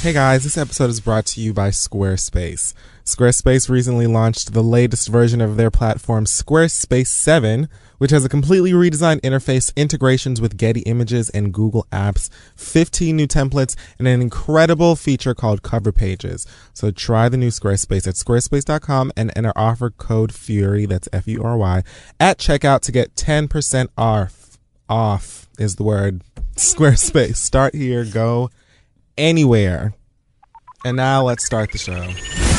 Hey guys, this episode is brought to you by Squarespace. Squarespace recently launched the latest version of their platform, Squarespace 7, which has a completely redesigned interface, integrations with Getty Images and Google Apps, 15 new templates, and an incredible feature called Cover Pages. So try the new Squarespace at squarespace.com and enter offer code FURY, that's F U R Y, at checkout to get 10% off. Off is the word. Squarespace. Start here, go anywhere. And now let's start the show.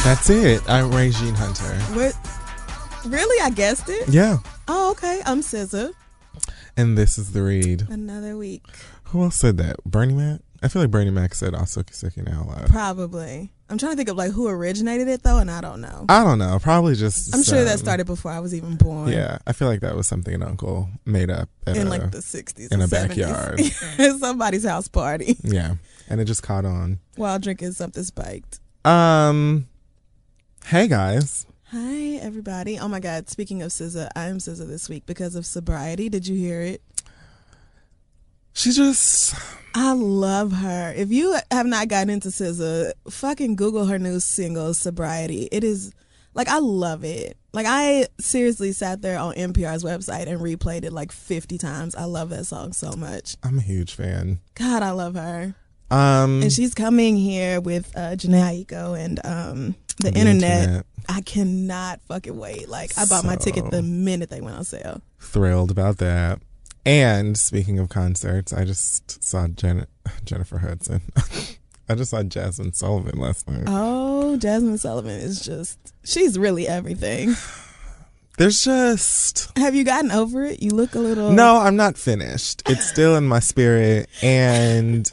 That's it. I'm Regine Hunter. What? Really? I guessed it? Yeah. Oh, okay. I'm SZA. And this is the read. Another week. Who else said that? Bernie Mac? I feel like Bernie Mac said you sick now. Probably. I'm trying to think of like who originated it though, and I don't know. I don't know. Probably just. I'm sure that started before I was even born. Yeah, I feel like that was something an uncle made up In a, like the 60s. in a 70s. backyard. Somebody's house party Yeah, and it just caught on. while drinking something spiked. Um, hey guys. Hi, everybody. Oh my God. Speaking of SZA, I am SZA this week because of sobriety. Did you hear it? She just I love her. If you have not gotten into SZA, fucking Google her new single "Sobriety." It is like I love it. Like I seriously sat there on NPR's website and replayed it like fifty times. I love that song so much. I'm a huge fan. God, I love her. Um, And she's coming here with uh, Jhené Aiko and um, the, The internet. internet. I cannot fucking wait. Like I bought my ticket the minute they went on sale. thrilled about that. And speaking of concerts, I just saw Jen- Jennifer Hudson. I just saw Jazmine Sullivan last night. Oh, Jazmine Sullivan is just she's really everything. There's just Have you gotten over it? You look a little no, I'm not finished. It's still in my spirit, and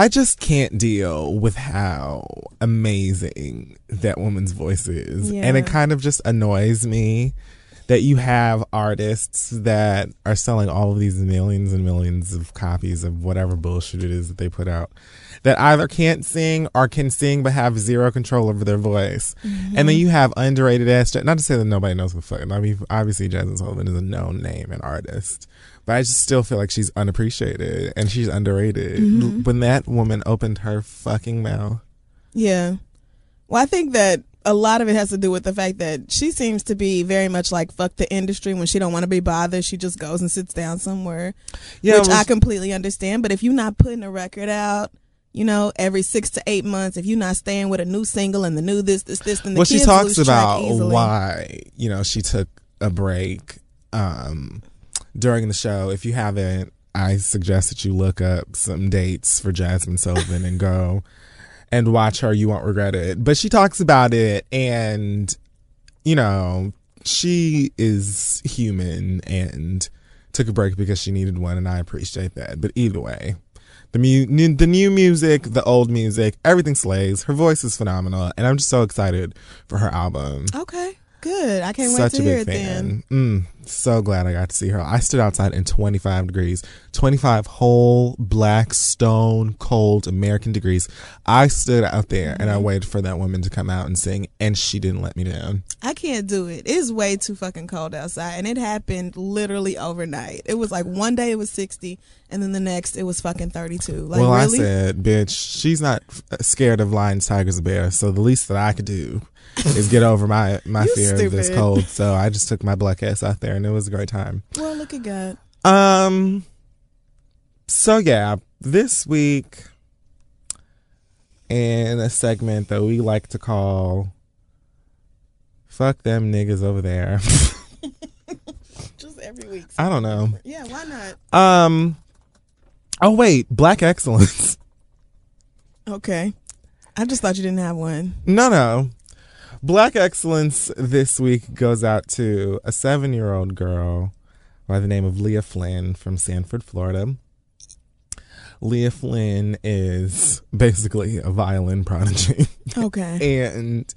I just can't deal with how amazing that woman's voice is, and it kind of just annoys me that you have artists that are selling all of these millions and millions of copies of whatever bullshit it is that they put out that either can't sing or can sing but have zero control over their voice. And then mm-hmm. you have underrated ass, not to say that nobody knows who fucking, I mean, obviously Jazmine Sullivan is a known name and artist, but I just still feel like she's unappreciated and she's underrated. When that woman opened her fucking mouth, Yeah. Well, I think that a lot of it has to do with the fact that she seems to be very much like fuck the industry when she don't want to be bothered. She just goes and sits down somewhere, yeah, which well, I completely understand. But if you're not putting a record out, you know, every six to eight months, if you're not staying with a new single and the new this, this, this, then the well, she talks about why you know she took a break um, during the show. If you haven't, I suggest that you look up some dates for Jazmine Sullivan and go and watch her. You won't regret it. But she talks about it, and you know she is human and took a break because she needed one, and I appreciate that. But either way. The mu- new, the new music, the old music, everything slays. Her voice is phenomenal, and I'm just so excited for her album. Okay, good. I can't Such wait to hear it then. Mm, so glad I got to see her. I stood outside in 25 degrees, 25 whole black stone cold American degrees. I stood out there and I Mm-hmm. waited for that woman to come out and sing, and she didn't let me down. I can't do it. It's way too fucking cold outside, and it happened literally overnight. It was like one day it was sixty, and then the next it was fucking thirty two. Like well, really? I said, bitch, she's not scared of lions, tigers, and bears. So the least that I could do is get over my my You fear of this cold. So I just took my black ass out there, and it was a great time. well, look at God. Um. So yeah, this week in a segment that we like to call "Fuck them niggas over there." Just every week. I don't know. Yeah, why not? Um. Oh wait, Black Excellence. Okay. I just thought you didn't have one. No, no. Black Excellence this week goes out to a seven-year-old girl by the name of Leah Flynn from Sanford, Florida. Leah Flynn is basically a violin prodigy. Okay. and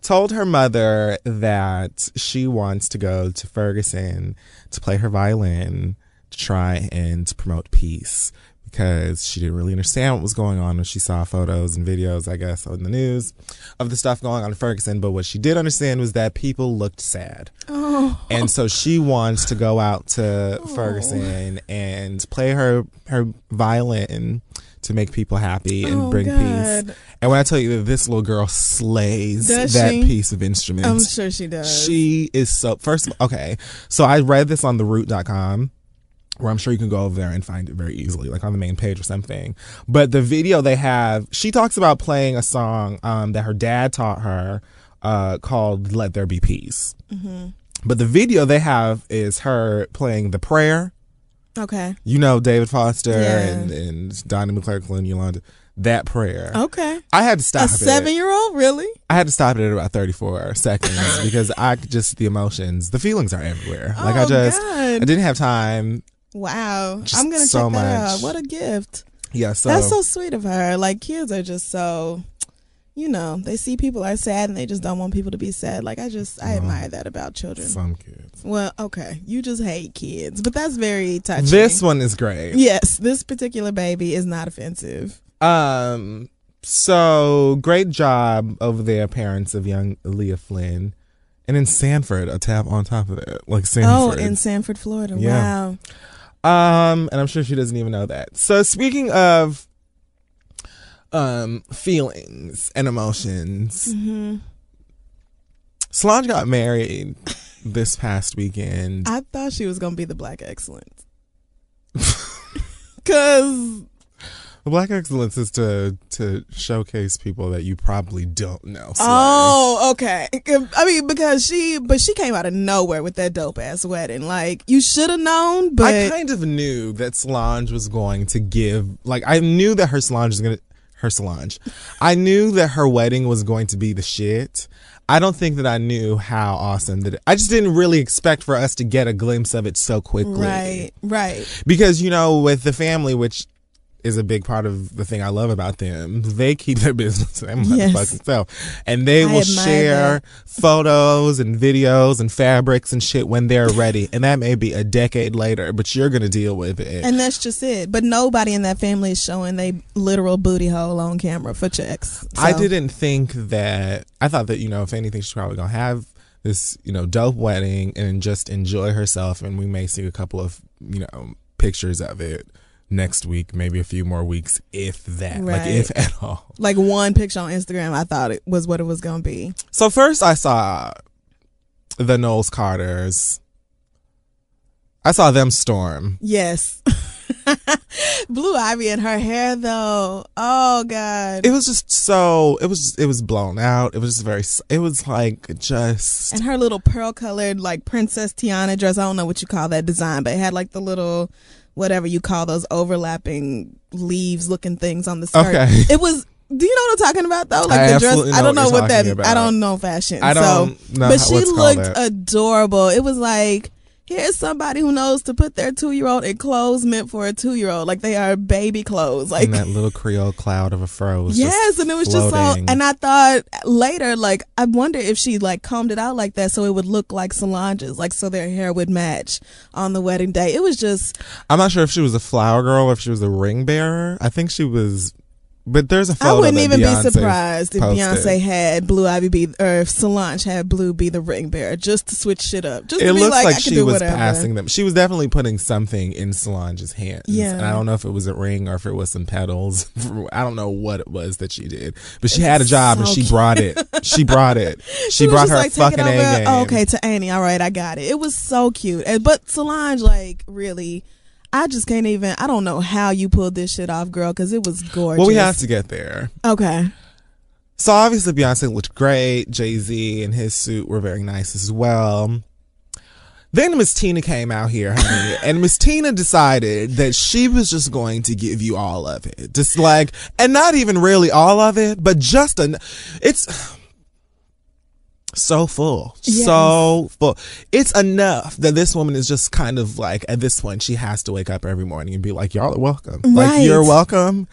told her mother that she wants to go to Ferguson to play her violin to try and promote peace because she didn't really understand what was going on when she saw photos and videos, I guess, on the news of the stuff going on in Ferguson. But what she did understand was that people looked sad. Oh. And so she wants to go out to oh. Ferguson and play her her violin to make people happy and Oh, bring God. peace. And when I tell you that this little girl slays Does that she? piece of instrument, I'm sure she does. she is so. First, of all, okay, so I read this on theroot.com where I'm sure you can go over there and find it very easily, like on the main page or something. But the video they have, she talks about playing a song um, that her dad taught her uh, called "Let There Be Peace." Mm-hmm. But the video they have is her playing the prayer. okay. You know, David Foster Yeah. and and Donnie McClurkin, Yolanda. That prayer. Okay. I had to stop it. A seven year old, really? I had to stop it at about 34 seconds because I just the emotions, the feelings are everywhere. Like I Oh, just, God. I didn't have time. Wow. Just I'm gonna so check that much. out. What a gift. Yeah, so, That's so sweet of her. Like kids are just so you know, they see people are sad and they just don't want people to be sad. Like I just I admire that about children. some kids. Well, okay. You just hate kids. But that's very touching. This one is great. Yes, this particular baby is not offensive. Um, so great job over there, parents of young Leah Flynn, and in Sanford, a tab on top of that, like Sanford. Oh, in Sanford, Florida. Yeah. Wow. Um, and I'm sure she doesn't even know that. So speaking of um feelings and emotions, hmm Solange got married this past weekend. I thought she was gonna be the black excellence. Cause The Black Excellence is to to showcase people that you probably don't know. Slay. Oh, okay. I mean, because she, but she came out of nowhere with that dope ass wedding. Like you should have known, but I kind of knew that Solange was going to give. Like I knew that her Solange was gonna her Solange. I knew that her wedding was going to be the shit. I don't think that I knew how awesome that. I just didn't really expect for us to get a glimpse of it so quickly. right, right. because you know with the family which is a big part of the thing I love about them. They keep their business to Yes. motherfucking self, and they I will share that. photos and videos and fabrics and shit when they're ready. and that may be a decade later, but you're gonna deal with it. And that's just it. But nobody in that family is showing they literal booty hole on camera for checks. I didn't think that. I thought that you know, if anything, she's probably gonna have this you know dope wedding and just enjoy herself, and we may see a couple of you know pictures of it next week, maybe a few more weeks, if that, like if at all. Like one picture on Instagram, I thought it was what it was gonna be. So first, I saw the Knowles Carters. I saw them storm. Yes. Blue Ivy and her hair though. Oh God. It was just so. It was. It was blown out. It was just very. It was like just. and her little pearl colored like Princess Tiana dress. I don't know what you call that design, but it had like the little whatever you call those overlapping leaves looking things on the skirt. Okay. It was do you know what I'm talking about though? Like I the dress I don't know what what that about. I don't know fashion. I don't so, know But how- she looked adorable. It was like Here's somebody who knows to put their two year old in clothes meant for a two year old. Like they are baby clothes. Like and that little Creole cloud of a fro. Yes, just and it was just so. And I thought later, like, I wonder if she like combed it out like that so it would look like Solange's, like so their hair would match on the wedding day. It was just I'm not sure if she was a flower girl or if she was a ring bearer. I think she was, but there's a photo. I wouldn't even Beyonce be surprised if posted. Beyonce had Blue Ivy be or if Solange had Blue be the ring bearer just to switch shit up. Just It to be looks like, like, I she was whatever. passing them. She was definitely putting something in Solange's hands. Yeah. And I don't know if it was a ring or if it was some petals. I don't know what it was that she did. But she had a job and she cute. brought it. She brought it. She, She brought her like, fucking A game. Oh, okay, to Annie. All right, I got it. It was so cute. But Solange, like, really, I just can't even. I don't know how you pulled this shit off, girl, because it was gorgeous. Well, we have to get there. Okay. So obviously Beyonce looked great. Jay Z and his suit were very nice as well. Then Miss Tina came out here, honey, and Miss Tina decided that she was just going to give you all of it, just like, and not even really all of it, but just an. It's so full, so full. It's enough that this woman is just kind of like at this point she has to wake up every morning and be like, "Y'all are welcome. Like you're welcome.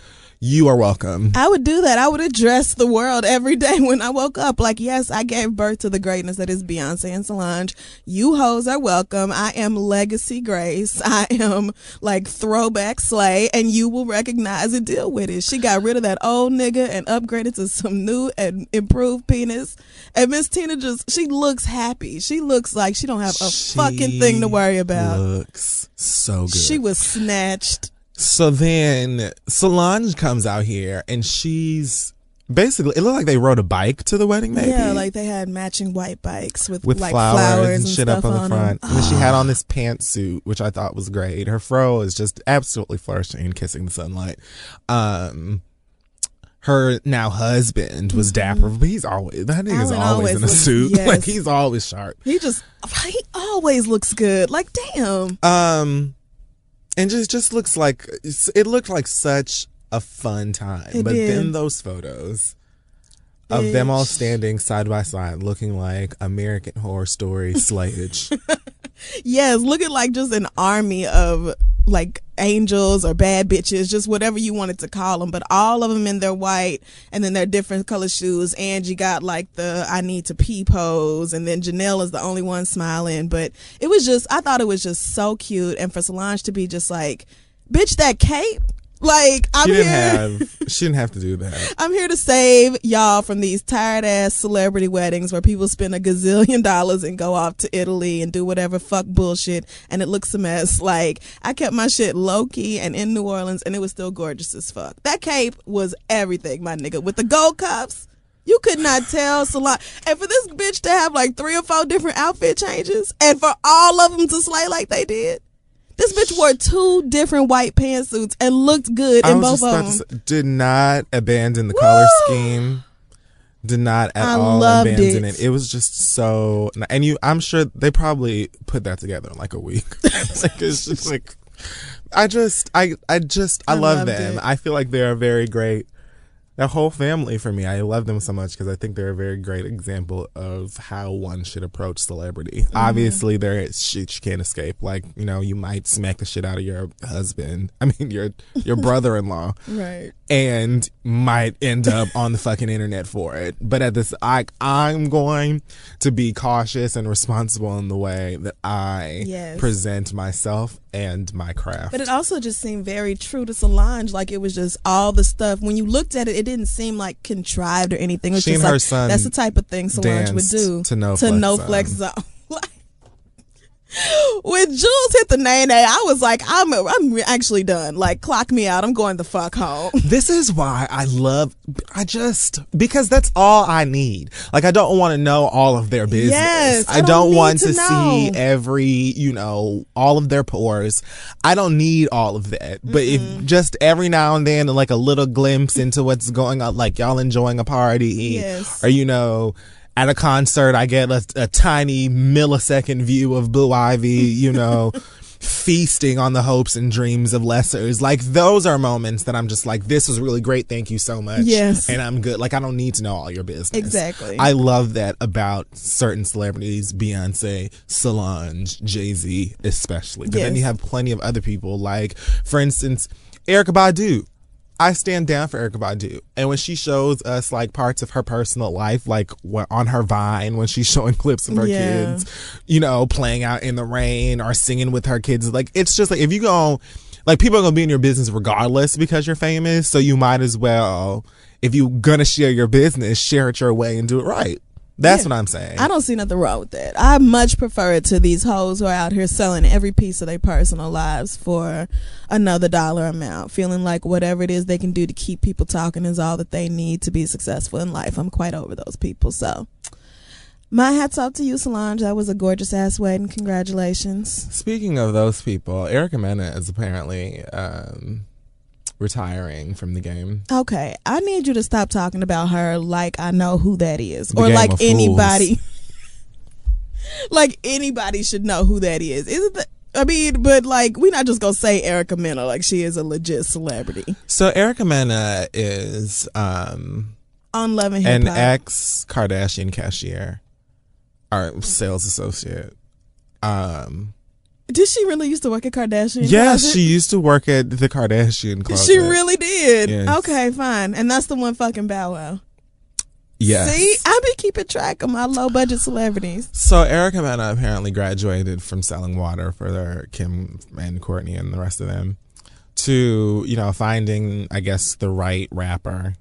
You are welcome." I would do that. I would address the world every day when I woke up. Like, yes, I gave birth to the greatness that is Beyonce and Solange. You hoes are welcome. I am legacy Grace. I am like throwback Slay, and you will recognize and deal with it. She got rid of that old nigga and upgraded to some new and improved penis. And Miss Tina just she looks happy. She looks like she don't have a She fucking thing to worry about. Looks so good. She was snatched So then Solange comes out here and she's basically it looked like they rode a bike to the wedding maybe. Yeah, like they had matching white bikes with, with like flowers, and shit up on the front. And then she had on this pantsuit, which I thought was great. Her fro is just absolutely flourishing and kissing the sunlight. Um her now husband was dapper, but he's always that nigga's Mm-hmm. Always, always in a looks- suit. yes. Like he's always sharp. He just he always looks good. Like damn. Um, and just just looks like it looked like such a fun time. It but did. then those photos of them all standing side by side, looking like American Horror Story slayage. Yes, looking like just an army of like angels or bad bitches, just whatever you wanted to call them. But all of them in their white and then their different color shoes. Angie got like the I need to pee pose, and then Janelle is the only one smiling. But it was just, I thought it was just so cute. And for Solange to be just like, bitch, that cape. Like I'm she didn't here. have she didn't have to do that. I'm here to save y'all from these tired ass celebrity weddings where people spend a gazillion dollars and go off to Italy and do whatever fuck bullshit and it looks a mess. Like I kept my shit low key and in New Orleans and it was still gorgeous as fuck. That cape was everything, my nigga. With the gold cuffs, you could not tell Solange. And for this bitch to have like three or four different outfit changes and for all of them to slay like they did. This bitch wore two different white pantsuits and looked good I in both of them. say, did not abandon the color scheme. Did not at I all abandon it. it. It was just so, and you, I'm sure they probably put that together in like a week. like it's just like, I just, I, I just, I, I love them. it. I feel like they're very great. That whole family for me, I love them so much because I think they're a very great example of how one should approach celebrity. Mm-hmm. Obviously, there is shit you can't escape. Like you know, you might smack the shit out of your husband. I mean, your your brother-in-law Right. and might end up on the fucking internet for it. But at this, I I'm going to be cautious and responsible in the way that I Yes. present myself and my craft. But it also just seemed very true to Solange. Like it was just all the stuff. When you looked at it, it didn't seem like contrived or anything. It was She just and her like son that's the type of thing Solange would do to No to Flex no flex um, zone. When Julez hit the nay nay, I was like, I'm I'm actually done. Like clock me out. I'm going the fuck home. This is why I love, I just, because that's all I need. Like, I don't want to know all of their business. Yes, I I, don't don't, want to to, see every, you know, all of their pores. I don't need all of that. But if just every now and then, like a little glimpse into what's going on, like y'all enjoying a party, Yes. or, you know, at a concert, I get a, a tiny millisecond view of Blue Ivy, you know, feasting on the hopes and dreams of lessers. Like those are moments that I'm just like, this was really great. Thank you so much. Yes. And I'm good. Like I don't need to know all your business. Exactly. I love that about certain celebrities, Beyonce, Solange, Jay Z, especially. But then you have plenty of other people, like, for instance, Erykah Badu. I stand down for Erykah Badu. And when she shows us like parts of her personal life, like what, on her Vine, when she's showing clips of her Yeah. kids, you know, playing out in the rain or singing with her kids, like it's just like if you go, like people are gonna be in your business regardless because you're famous. So you might as well, if you're gonna share your business, share it your way and do it right. That's Yeah. what I'm saying. I don't see nothing wrong with that. I much prefer it to these hoes who are out here selling every piece of their personal lives for another dollar amount, feeling like whatever it is they can do to keep people talking is all that they need to be successful in life. I'm quite over those people. So, my hats off to you, Solange. That was a gorgeous ass wedding. Congratulations. Speaking of those people, Erica Mena is apparently um, retiring from the game. Okay, I need you to stop talking about her like I know who that is, The or like anybody. like anybody should know who that is. Isn't that? I mean, but like we're not just gonna say Erica Mena like she is a legit celebrity So Erica Mena is um, on Love and Hip an ex Kardashian cashier or sales associate. Um, Did she really used to work at Kardashian? yes, Closet? she used to work at the Kardashian closet. She really did. Yes. Okay, fine, and that's the one fucking Bow Wow. Yes. See, I be keeping track of my low budget celebrities. So Erica Mena apparently graduated from selling water for their Kim and Kourtney and the rest of them to, you know, finding, I guess, the right rapper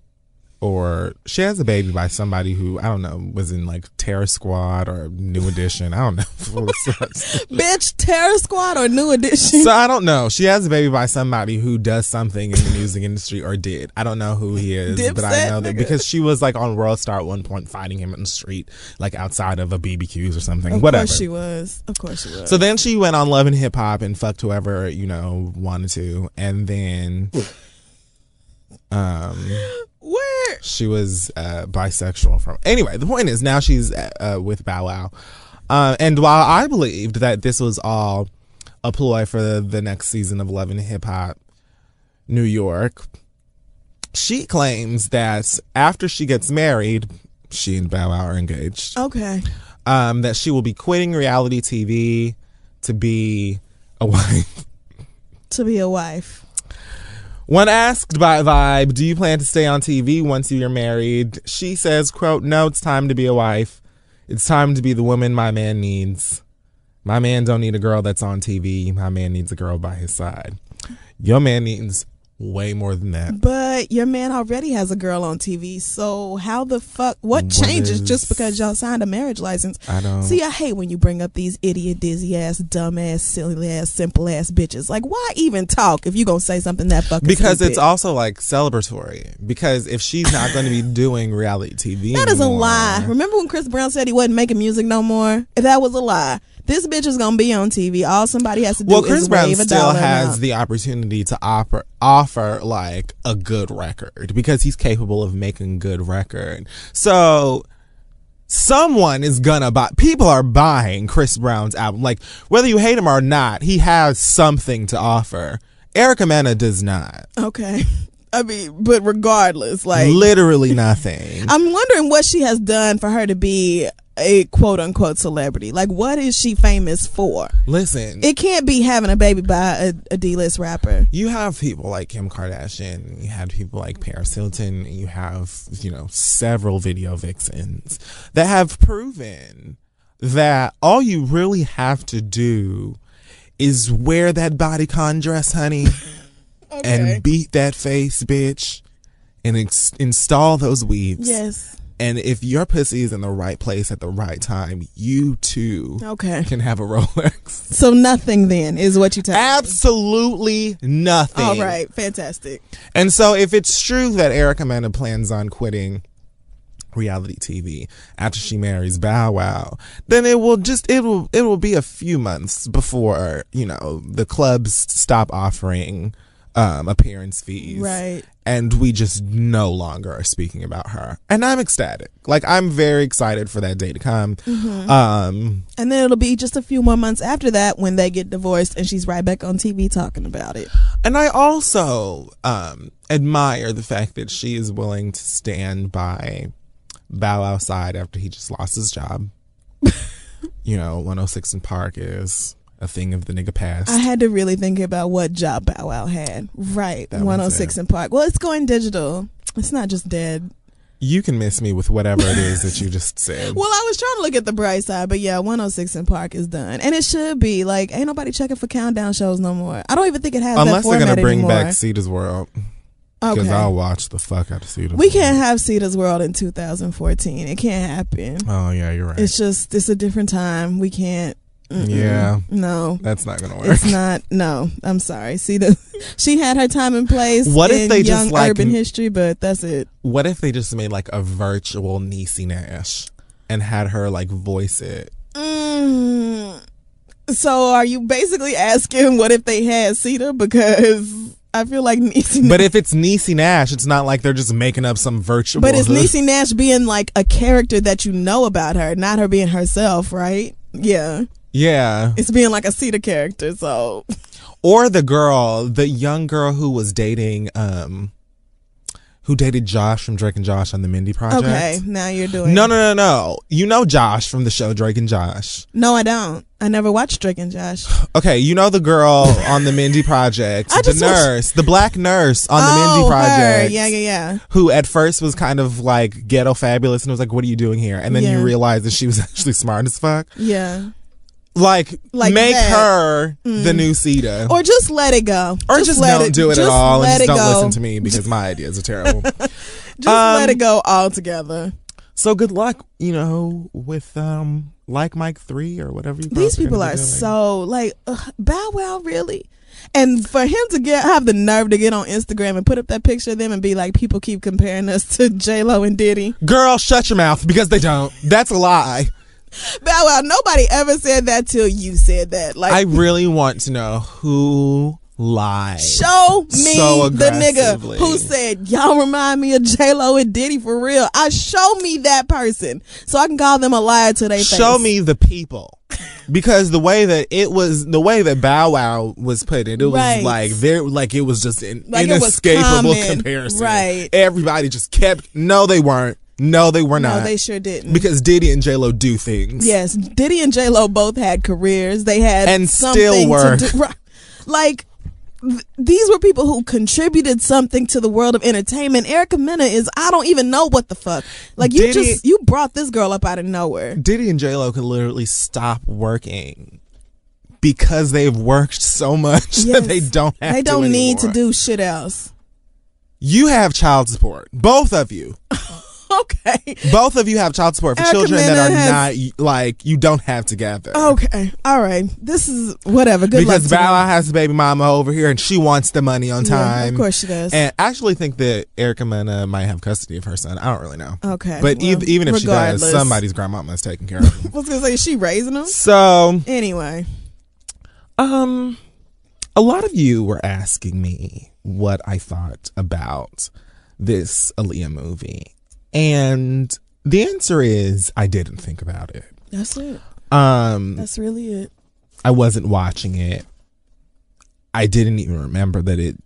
or she has a baby by somebody who I don't know was in like Terror Squad or New Edition. I don't know. Bitch, Terror Squad or New Edition. so I don't know. She has a baby by somebody who does something in the music industry or did. I don't know who he is, but I know that nigga. because she was like on World Star at one point fighting him in the street, like outside of a BBQs or something. of Whatever. course she was. Of course she was. So then she went on Love and Hip Hop and fucked whoever you know wanted to, and then um She was uh, bisexual from. Anyway, the point is now she's uh, uh, with Bow Wow, uh, and while I believed that this was all a ploy for the, the next season of Love and Hip Hop New York, she claims that after she gets married, she and Bow Wow are engaged Okay. um, that she will be quitting reality TV to be a wife. To be a wife. When asked by Vibe, "Do you plan to stay on TV once you're married?" she says, "Quote: No, it's time to be a wife. It's time to be the woman my man needs. My man don't need a girl that's on TV. My man needs a girl by his side. Your man needs way more than that." But your man already has a girl on TV, so how the fuck? What, What changes is- just because y'all signed a marriage license? I don't. See, I hate when you bring up these idiot, dizzy ass, dumb ass, silly ass, simple ass bitches. Like, why even talk if you gonna say something that fucking because stupid? it's also like celebratory. Because if she's not going to be doing reality TV, that That is a lie. Remember when Chris Brown said he wasn't making music no more? If that was a lie, this bitch is gonna be on TV. All somebody has to do is. Well, is Chris Brown wave a still dollar has amount. the opportunity to offer offer like a good record because he's capable of making good record. So someone is gonna buy. People are buying Chris Brown's album. Like whether you hate him or not, he has something to offer. Erica Mena does not. Okay. I mean, but regardless, like Literally nothing. I'm wondering what she has done for her to be a quote unquote celebrity. Like, what is she famous for? Listen, It can't be having a baby by a, a D list rapper. you have people like Kim Kardashian, you had people like Paris Hilton, you have, you know, several video vixens that have proven that all you really have to do is wear that bodycon dress, honey, and beat that face, bitch, and ex- install those weaves. Yes. And if your pussy is in the right place at the right time, you too Okay. can have a Rolex. So nothing then is what you tell me. Absolutely nothing. All right. Fantastic. And so, if it's true that Erica Mena plans on quitting reality TV after she marries Bow Wow, then it will just it will it will be a few months before you know the clubs stop offering um, appearance fees, Right. And we just no longer are speaking about her, and I'm ecstatic. Like I'm very excited for that day to come. Mm-hmm. Um, And then it'll be just a few more months after that when they get divorced and she's right back on TV talking about it. And I also um, admire the fact that she is willing to stand by Bow outside after he just lost his job. you know, 106 in Park is a thing of the nigga past. I had to really think about what job Bow Wow had. Right. That 106 in Park. Well, it's going digital. It's not just dead. you can miss me with whatever it is that you just said. Well, I was trying to look at the bright side, but yeah, 106 in Park is done. And it should be. Like, ain't nobody checking for countdown shows no more. I don't even think it has Unless they're gonna bring anymore. back Cita's World, because okay. I'll watch the fuck out of Cita's. we World. can't have Cita's World in 2014. It can't happen. Oh yeah, you're right. It's just, it's a different time. We can't. Mm-mm. Yeah. No. That's not gonna work. It's not. No, I'm sorry. See the, she had her time and place. What if in they just, like, urban history? But that's it. What if they just made like a virtual Niecy Nash and had her like voice it? Mm. So are you basically asking what if they had Cita? Because I feel like Niecy. Nash. But if it's Niecy Nash, it's not like they're just making up some virtual. but it's Niecy Nash being like a character that you know about her, not her being herself, right? Yeah, Yeah. it's being like a Cita character. So Or the girl, the young girl who was dating, um, who dated Josh from Drake and Josh on the Mindy Project. okay, now you're doing. No, no, no, no. You know Josh from the show Drake and Josh. no, I don't. I never watched Drake and Josh. Okay, you know the girl on the Mindy Project, the just watched- nurse, the black nurse on the oh, Mindy her. Project. Yeah, yeah, yeah. Who at first was kind of like ghetto fabulous and was like, "What are you doing here?" And then Yeah. you realize that she was actually smart as fuck. Yeah. Like, Like make that. her the new Cita. Or just let it go. Or just, let it go. don't do it at just all and just it don't go. listen to me because my ideas are terrible. Just Um, let it go altogether. So good luck, you know, with um like Mike three or whatever you. These people be are so like ugh, Bow Wow, really. And for him to get have the nerve to get on Instagram and put up that picture of them and be like, people keep comparing us to J Lo and Diddy. Girl, shut your mouth because they don't. That's a lie. Bow Wow, nobody ever said that till you said that. Like, I really want to know who lied. show me So the nigga who said y'all remind me of J Lo and Diddy for real. I show me that person so I can call them a liar to their face. Show me the people. Because the way that it was, the way that Bow Wow was put it, it was Right. like very, like it was just an Like inescapable comparison. Right. Everybody just kept. No, they weren't. No, they were not. No, they sure didn't. because Diddy and J Lo do things. Yes, Diddy and J Lo both had careers. They had And something still were. To do. Like th- these were people who contributed something to the world of entertainment. Erica Mena is I don't even know what the fuck. Like you Diddy- just you brought this girl up out of nowhere. Diddy and J Lo could literally stop working because they've worked so much Yes. that they don't have. They don't need to do shit else. You have child support, both of you. Okay. Both of you have child support for Erica children that are has- not like you don't have together. Okay. All right. This is whatever. Good because luck. Bow has the baby mama over here and she wants the money on Yeah, time. of course she does. And I actually think that Erica Mena might have custody of her son. I don't really know. Okay, But well, ev- even if she does, somebody's grandmama is taking care of him. I was gonna say is she raising them. so, Anyway. um, a lot of you were asking me what I thought about this Aaliyah movie. And the answer is I didn't think about it. That's it. Um, That's really it. I wasn't watching it. I didn't even remember that it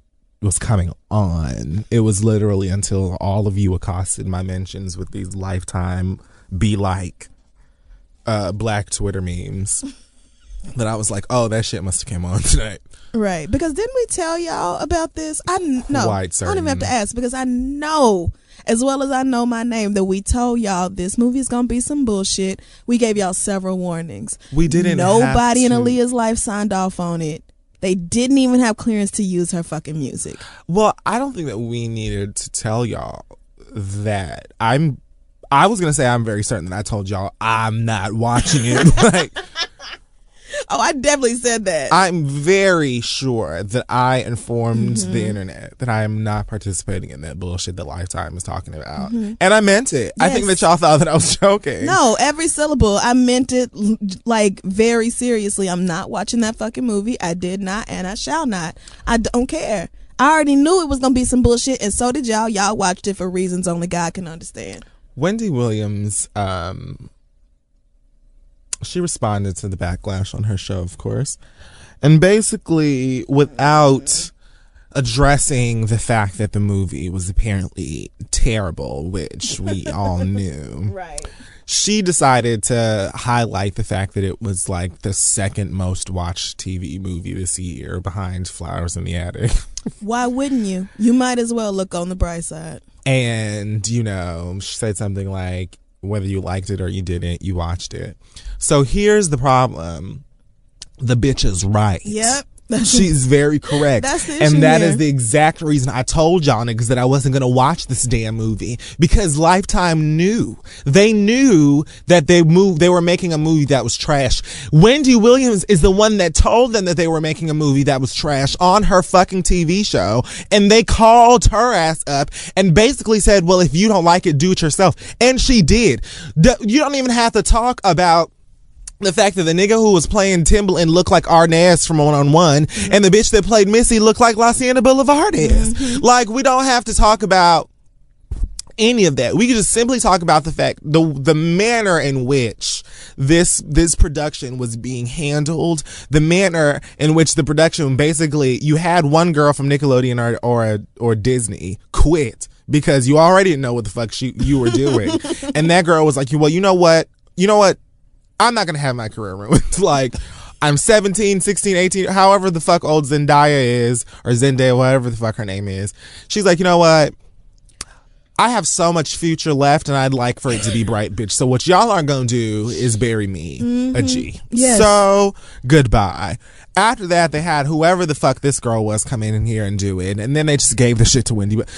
was coming on. It was literally until all of you accosted my mentions with these lifetime be like uh black Twitter memes that I was like, "Oh, that shit must have came on tonight." Right. Because didn't we tell y'all about this? I kn- no. Quite I don't even have to ask because I know as well as I know my name that we told y'all this movie is gonna be some bullshit. We gave y'all several warnings. We didn't Nobody in to. Aaliyah's life signed off on it. They didn't even have clearance to use her fucking music. Well, I don't think that we needed to tell y'all that. I'm I was going to say I'm very certain that I told y'all I'm not watching it. like Oh, I definitely said that. I'm very sure that I informed Mm-hmm. the internet that I am not participating in that bullshit that Lifetime is talking about. Mm-hmm. And I meant it. I think that y'all thought that I was joking. no, every syllable. I meant it like very seriously. I'm not watching that fucking movie. I did not, and I shall not. I don't care. I already knew it was gonna be some bullshit, and so did y'all. Y'all watched it for reasons only God can understand. Wendy Williams, um, she responded to the backlash on her show, of course. And basically, without addressing the fact that the movie was apparently terrible, which we all knew. Right. she decided to highlight the fact that it was like the second most watched TV movie this year behind Flowers in the Attic. Why wouldn't you? You might as well look on the bright side. And, you know, she said something like, whether you liked it or you didn't, you watched it. So here's the problem the bitch is right. Yep. She's very correct. That's the and that is here. the exact reason I told y'all niggas that I wasn't gonna watch this damn movie. Because Lifetime knew. They knew that they moved they were making a movie that was trash. Wendy Williams is the one that told them that they were making a movie that was trash on her fucking TV show. And they called her ass up and basically said, Well, if you don't like it, do it yourself. And she did. You don't even have to talk about the fact that the nigga who was playing Timbaland looked like Arnaz from One on One, and the bitch that played Missy looked like La Cienega Boulevard is. Mm-hmm. Like, we don't have to talk about any of that. We can just simply talk about the fact the the manner in which this this production was being handled, the manner in which the production basically you had one girl from Nickelodeon or or or Disney quit because you already didn't know what the fuck she you were doing, and that girl was like, "Well, you know what? You know what? I'm not gonna have my career ruined. like, I'm 17, 16, 18, however the fuck old Zendaya is, or Zendaya, whatever the fuck her name is. She's like, you know what? I have so much future left and I'd like for it to be bright, bitch. So what y'all aren't gonna do is bury me a G. Yes. So goodbye. After that, they had whoever the fuck this girl was come in here and do it, and then they just gave the shit to Wendy. But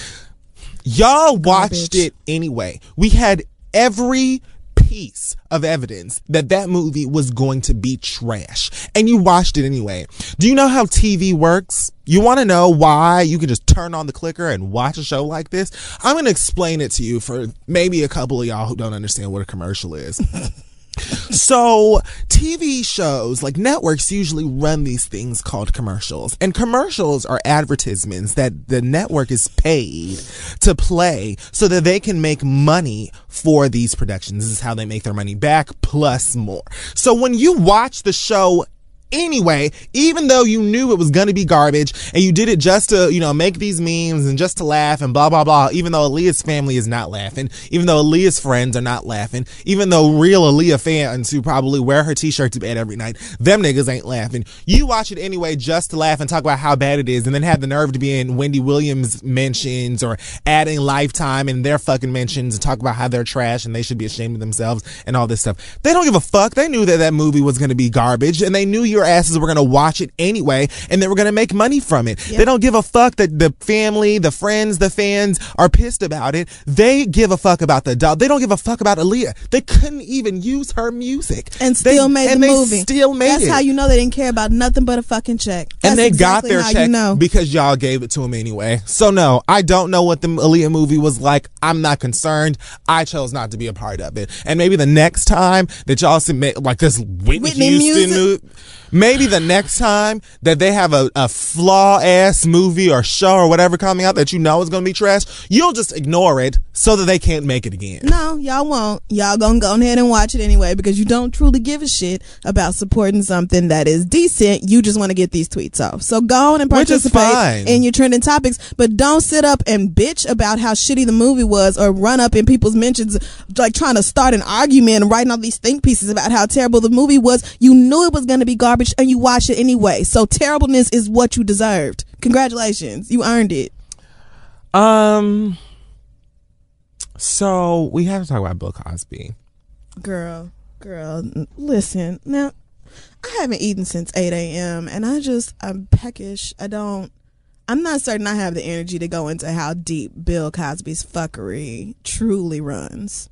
Y'all watched Garbage. it anyway. We had every piece of evidence that that movie was going to be trash. And you watched it anyway. Do you know how TV works? You want to know why you can just turn on the clicker and watch a show like this? I'm going to explain it to you for maybe a couple of y'all who don't understand what a commercial is. So, TV shows, like networks, usually run these things called commercials. And commercials are advertisements that the network is paid to play so that they can make money for these productions. This is how they make their money back, plus more. So, when you watch the show, Anyway, even though you knew it was gonna be garbage and you did it just to, you know, make these memes and just to laugh and blah, blah, blah, even though Aaliyah's family is not laughing, even though Aaliyah's friends are not laughing, even though real Aaliyah fans who probably wear her t-shirt to bed every night, them niggas ain't laughing. You watch it anyway just to laugh and talk about how bad it is and then have the nerve to be in Wendy Williams mentions or adding Lifetime and their fucking mentions and talk about how they're trash and they should be ashamed of themselves and all this stuff. They don't give a fuck. They knew that that movie was gonna be garbage and they knew your asses were gonna watch it anyway and they were gonna make money from it. They don't give a fuck that the family, the friends, the fans are pissed about it. They give a fuck about the dog. They don't give a fuck about Aaliyah. They couldn't even use her music and They- still made and the they movie. Still made That's it. how you know they didn't care about nothing but a fucking check. That's and they exactly got their check You know. because y'all gave it to them anyway. So no, I don't know what the Aaliyah movie was like. I'm not concerned. I chose not to be a part of it. And maybe the next time that y'all submit like this Whitney, Whitney Houston music. movie, maybe the next time that they have a, a flaw ass movie or show or whatever coming out that you know is gonna be trash, you'll just ignore it so that they can't make it again. No, y'all won't. Y'all gonna go ahead and watch it anyway because you don't truly give a shit about supporting something that is decent. You just want to get these tweets off. So go on and participate in your trending topics, but don't sit up and bitch about how shitty the movie was or run up in people's mentions like trying to start an argument and writing all these think pieces about how terrible the movie was. You knew it was going to be garbage and you watched it anyway. So terribleness is what you deserved. Congratulations. You earned it. Um so we have to talk about Bill Cosby. Girl, girl, listen. Now, I haven't eaten since 8 a.m. and I just, I'm peckish. I don't, I'm not certain I have the energy to go into how deep Bill Cosby's fuckery truly runs.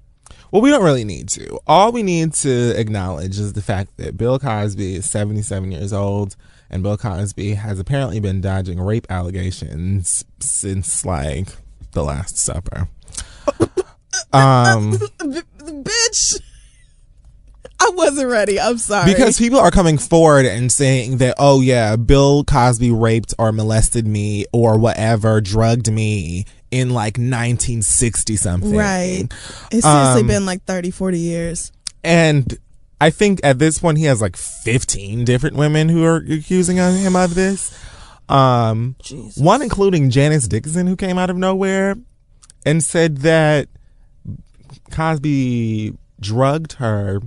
Well, we don't really need to. All we need to acknowledge is the fact that Bill Cosby is 77 years old, and Bill Cosby has apparently been dodging rape allegations since like the Last Supper. Um, bitch! I wasn't ready. I'm sorry. because people are coming forward and saying that, oh yeah, Bill Cosby raped or molested me or whatever, drugged me in like 1960 something. Right. It's seriously Um, been like 30, 40 years. And I think at this point he has like 15 different women who are accusing him of this. Um, Jesus. one including Janice Dickinson, who came out of nowhere and said that Cosby drugged her,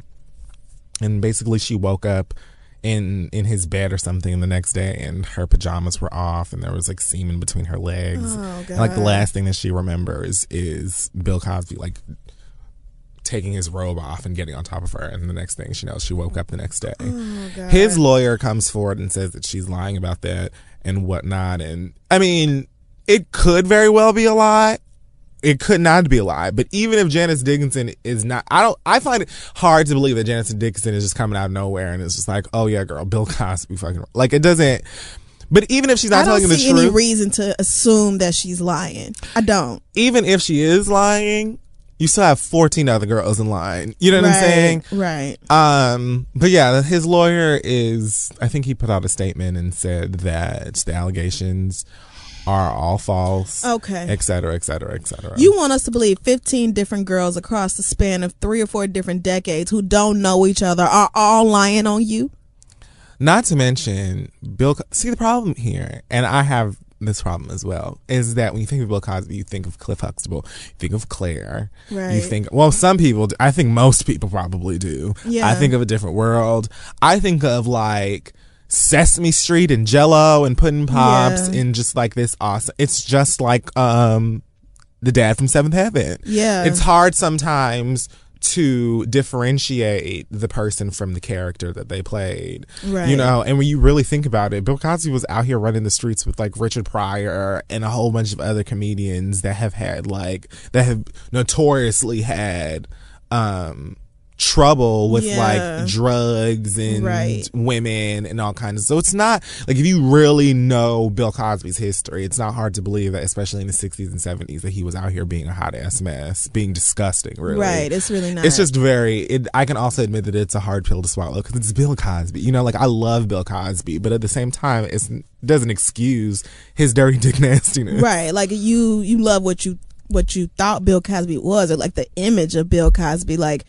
and basically she woke up in in his bed or something the next day, and her pajamas were off, and there was like semen between her legs. Oh, And, like the last thing that she remembers is Bill Cosby like taking his robe off and getting on top of her, and the next thing she knows, she woke up the next day. Oh. His lawyer comes forward and says that she's lying about that and whatnot. And I mean, it could very well be a lie. It could not be a lie. But even if Janice Dickinson is not, I don't, I find it hard to believe that Janice Dickinson is just coming out of nowhere and it's just like, oh yeah, girl, Bill Cosby fucking, like it doesn't, but even if she's not I don't telling the see any reason to assume that she's lying. I don't. even if she is lying, you still have 14 other girls in line. You know what I'm saying? Right. Um, but yeah, his lawyer is, I think he put out a statement and said that the allegations are all false, Okay. et cetera, et cetera, et cetera. You want us to believe 15 different girls across the span of three or four different decades who don't know each other are all lying on you? Not to mention Bill. See the problem here, and I have this problem as well, is that when you think of Bill Cosby, you think of Cliff Huxtable, you think of Claire, Right. you think. Well, some people. do. I think most people probably do. Yeah. I think of a different world. I think of like. Sesame Street and Jello and Pudding Pops Yeah. and just like this awesome. It's just like um the dad from Seventh Heaven. Yeah. It's hard sometimes to differentiate the person from the character that they played. Right. You know, and when you really think about it, Bill Cosby was out here running the streets with like Richard Pryor and a whole bunch of other comedians that have had like that have notoriously had um trouble with Yeah. like drugs and Right. women and all kinds of so it's not like if you really know Bill Cosby's history it's not hard to believe that especially in the 60s and 70s that he was out here being a hot ass mess being disgusting really Right. It's really not. it's just very it, i can also admit that it's a hard pill to swallow because it's bill cosby you know like i love bill cosby but at the same time it's, it doesn't excuse his dirty dick nastiness right. Like you, you love what you what you thought Bill Cosby was, or like the image of Bill Cosby, like.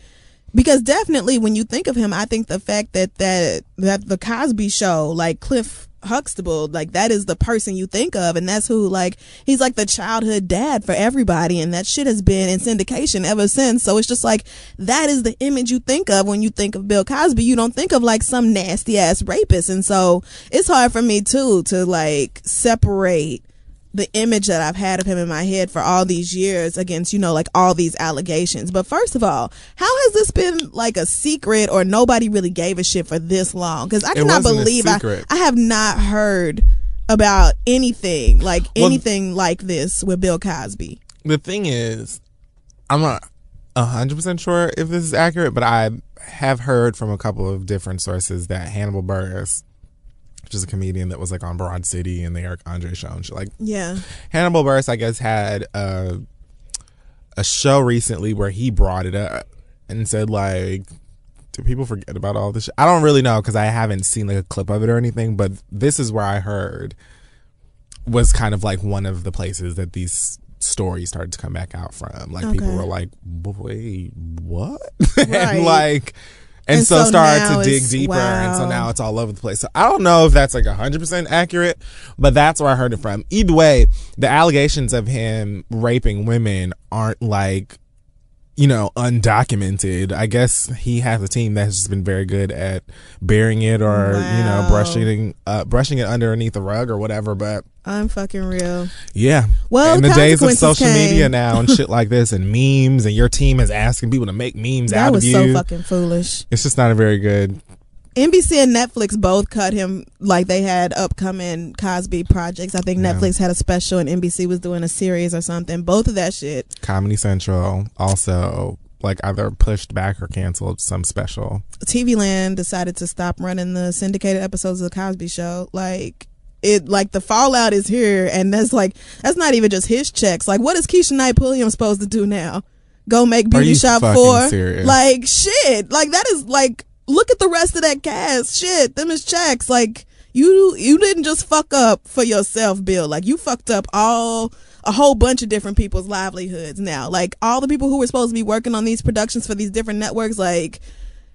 Because definitely, when you think of him, I think the fact that that that the Cosby Show, like Cliff Huxtable, like that is the person you think of, and that's who, like, he's like the childhood dad for everybody, and that shit has been in syndication ever since. So it's just like that is the image you think of when you think of Bill Cosby. You don't think of like some nasty ass rapist, and so it's hard for me too to like separate the image that I've had of him in my head for all these years against, you know, like all these allegations. But first of all, how has this been like a secret or nobody really gave a shit for this long? Because I cannot believe I. I have not heard about anything like Well- anything like this with Bill Cosby. the thing is i'm not 100% sure if this is accurate but i have heard from a couple of different sources that hannibal buress which is a comedian that was like on broad city and the eric andre show and shit like Yeah. Hannibal Buress, I guess, had a, a show recently where he brought it up and said, like, do people forget about all this? Shit? I don't really know because I haven't seen like a clip of it or anything, but this is where I heard was kind of like one of the places that these stories started to come back out from. Like people were like, wait, what? Right. and like, and, And so, so started to dig deeper, and so now it's all over the place. So I don't know if that's like hundred percent accurate, but that's where I heard it from. Either way, the allegations of him raping women aren't like you know, undocumented. I guess he has a team that's just been very good at burying it or, you know, brushing uh, brushing it underneath the rug or whatever. But I'm fucking real. yeah. Well, in the days of social came. media now and shit like this and memes and your team is asking people to make memes That out was so fucking foolish. it's just not a very good NBC and Netflix both cut him like they had upcoming Cosby projects. I think Yeah. Netflix had a special and NBC was doing a series or something. Both of that shit. Comedy Central also like either pushed back or canceled some special. TV Land decided to stop running the syndicated episodes of the Cosby Show. Like it, like the fallout is here, and that's like that's not even just his checks. Like, what is Keshia Knight Pulliam supposed to do now? Go make beauty shop for like shit. Like that is like look at the rest of that cast. Shit, them is checks. Like you you didn't just fuck up for yourself, Bill. Like you fucked up all a whole bunch of different people's livelihoods now. Like all the people who were supposed to be working on these productions for these different networks, like